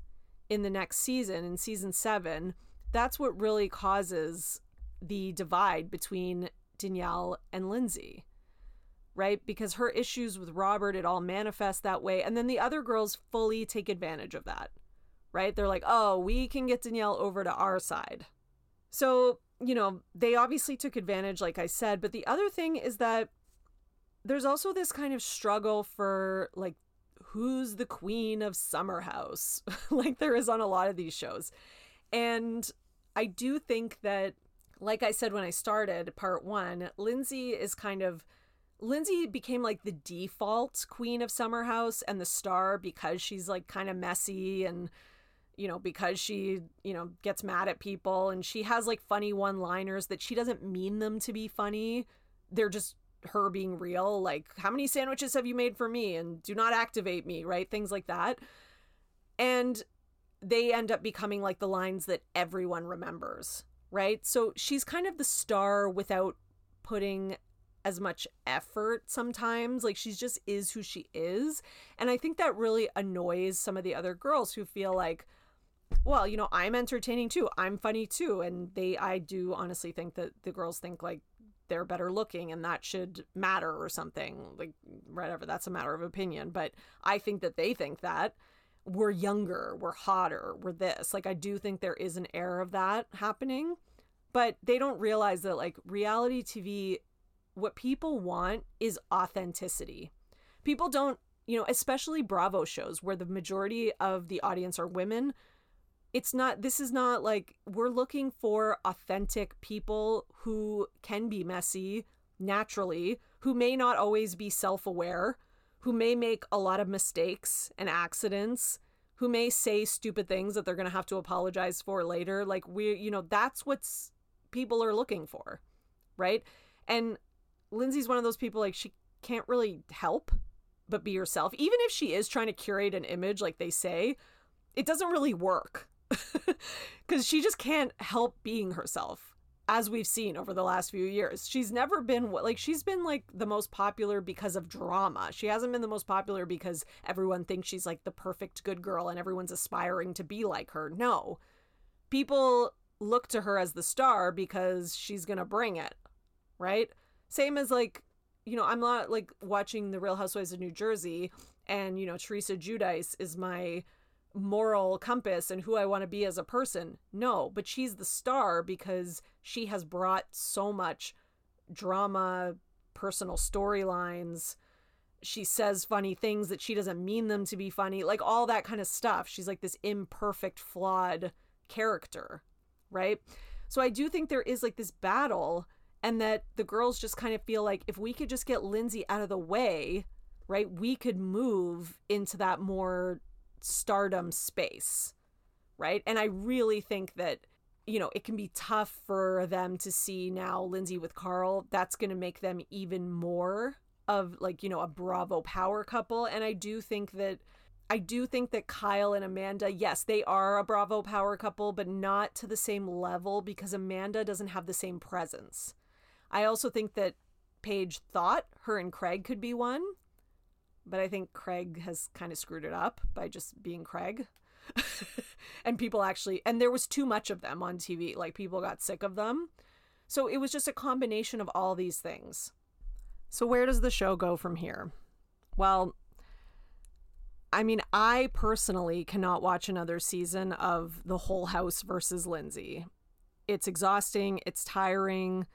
in the next season, in season seven, that's what really causes the divide between Danielle and Lindsay right? Because her issues with Robert, it all manifests that way. And then the other girls fully take advantage of that, right? They're like, oh, we can get Danielle over to our side. So, you know, they obviously took advantage, like I said. But the other thing is that there's also this kind of struggle for like, who's the queen of Summer House, like there is on a lot of these shows. And I do think that, like I said when I started part one, Lindsay is kind of Lindsay became like the default queen of Summer House and the star because she's like kind of messy and you know because she you know gets mad at people and she has like funny one liners that she doesn't mean them to be funny. They're just her being real. Like how many sandwiches have you made for me? and do not activate me right? Things like that. And they end up becoming like the lines that everyone remembers right so she's kind of the star without putting as much effort sometimes. Like she just is who she is. And I think that really annoys some of the other girls who feel like, well, you know, I'm entertaining too. I'm funny too. And they, I do honestly think that the girls think like they're better looking and that should matter or something. Like, whatever, that's a matter of opinion. But I think that they think that we're younger, we're hotter, we're this. Like, I do think there is an air of that happening. But they don't realize that, like, reality TV what people want is authenticity. People don't, you know, especially Bravo shows where the majority of the audience are women. It's not, this is not like we're looking for authentic people who can be messy naturally, who may not always be self aware, who may make a lot of mistakes and accidents, who may say stupid things that they're going to have to apologize for later. Like, we, you know, that's what's people are looking for, right? And Lindsay's one of those people like she can't really help but be herself. Even if she is trying to curate an image like they say, it doesn't really work. Cuz she just can't help being herself as we've seen over the last few years. She's never been like she's been like the most popular because of drama. She hasn't been the most popular because everyone thinks she's like the perfect good girl and everyone's aspiring to be like her. No. People look to her as the star because she's going to bring it, right? Same as like, you know, I'm not like watching The Real Housewives of New Jersey and, you know, Teresa Giudice is my moral compass and who I want to be as a person. No, but she's the star because she has brought so much drama, personal storylines. She says funny things that she doesn't mean them to be funny, like all that kind of stuff. She's like this imperfect, flawed character, right? So I do think there is like this battle and that the girls just kind of feel like if we could just get Lindsay out of the way, right, we could move into that more stardom space, right? And I really think that you know, it can be tough for them to see now Lindsay with Carl. That's going to make them even more of like, you know, a Bravo power couple. And I do think that I do think that Kyle and Amanda, yes, they are a Bravo power couple, but not to the same level because Amanda doesn't have the same presence. I also think that Paige thought her and Craig could be one, but I think Craig has kind of screwed it up by just being Craig. and people actually, and there was too much of them on TV. Like people got sick of them. So it was just a combination of all these things. So where does the show go from here? Well, I mean, I personally cannot watch another season of The Whole House versus Lindsay. It's exhausting, it's tiring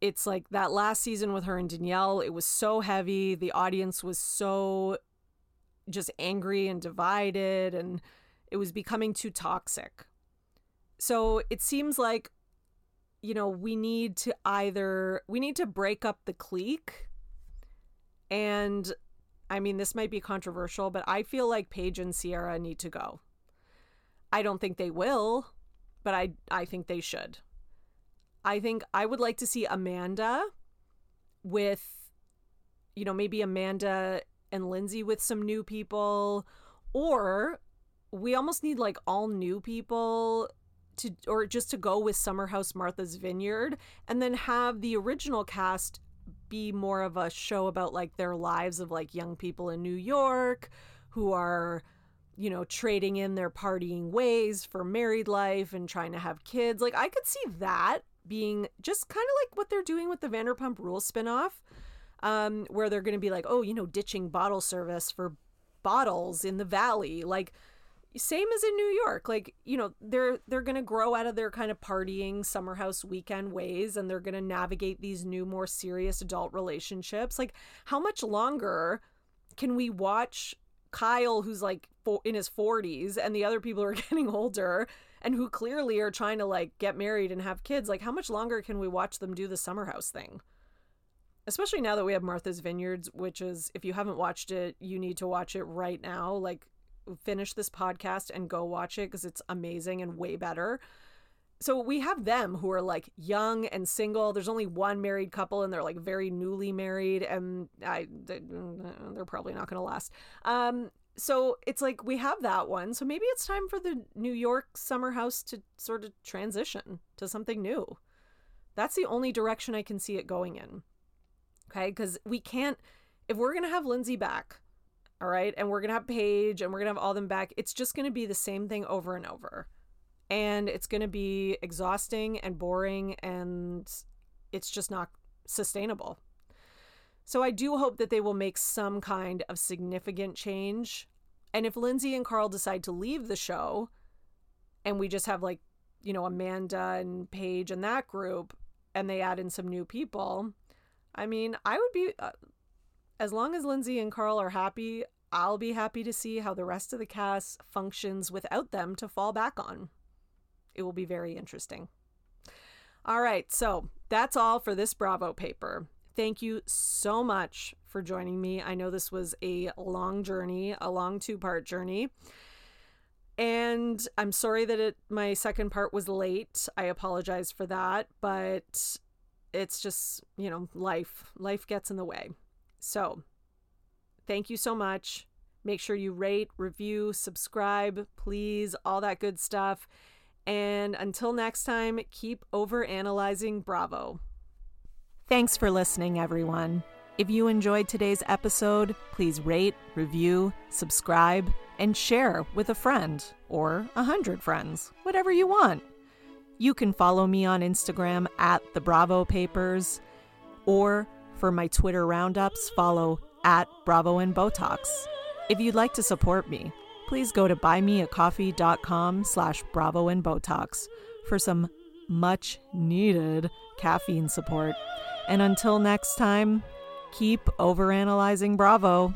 it's like that last season with her and Danielle, it was so heavy. The audience was so just angry and divided, and it was becoming too toxic. So it seems like, you know, we need to either, we need to break up the clique. And I mean, this might be controversial, but I feel like Paige and Ciara need to go. I don't think they will, but I I think they should. I think I would like to see Amanda with you know, maybe Amanda and Lindsay with some new people or we almost need like all new people to or just to go with Summerhouse Martha's Vineyard and then have the original cast be more of a show about like their lives of like young people in New York who are you know trading in their partying ways for married life and trying to have kids. Like I could see that being just kind of like what they're doing with the Vanderpump Rules spinoff um where they're going to be like oh you know ditching bottle service for bottles in the valley like same as in New York. Like, you know, they're they're going to grow out of their kind of partying summer house weekend ways and they're going to navigate these new more serious adult relationships. Like, how much longer can we watch Kyle who's like in his 40s and the other people are getting older and who clearly are trying to like get married and have kids? Like, how much longer can we watch them do the summer house thing? Especially now that we have Martha's Vineyards, which is, if you haven't watched it, you need to watch it right now. Like, finish this podcast and go watch it because it's amazing and way better. So we have them who are like young and single. There's only one married couple and they're like very newly married and I they're probably not going to last. Um so it's like we have that one. So maybe it's time for the New York summer house to sort of transition to something new. That's the only direction I can see it going in. Okay? Cuz we can't if we're going to have Lindsay back, all right, and we're going to have Paige and we're going to have all them back, it's just going to be the same thing over and over and it's going to be exhausting and boring and it's just not sustainable. So I do hope that they will make some kind of significant change. And if Lindsay and Carl decide to leave the show and we just have like, you know, Amanda and Paige and that group and they add in some new people, I mean, I would be uh, as long as Lindsay and Carl are happy, I'll be happy to see how the rest of the cast functions without them to fall back on. It will be very interesting. All right, so that's all for this Bravo paper. Thank you so much for joining me. I know this was a long journey, a long two part journey. And I'm sorry that it my second part was late. I apologize for that, but it's just, you know, life. Life gets in the way. So, thank you so much. Make sure you rate, review, subscribe, please, all that good stuff. And until next time, keep over analyzing Bravo. Thanks for listening, everyone. If you enjoyed today's episode, please rate, review, subscribe, and share with a friend or a hundred friends, whatever you want. You can follow me on Instagram at the Bravo Papers, or for my Twitter roundups, follow at Bravo and Botox. If you'd like to support me, please go to buymeacoffee.com slash bravo and botox for some much needed caffeine support. And until next time, keep overanalyzing Bravo.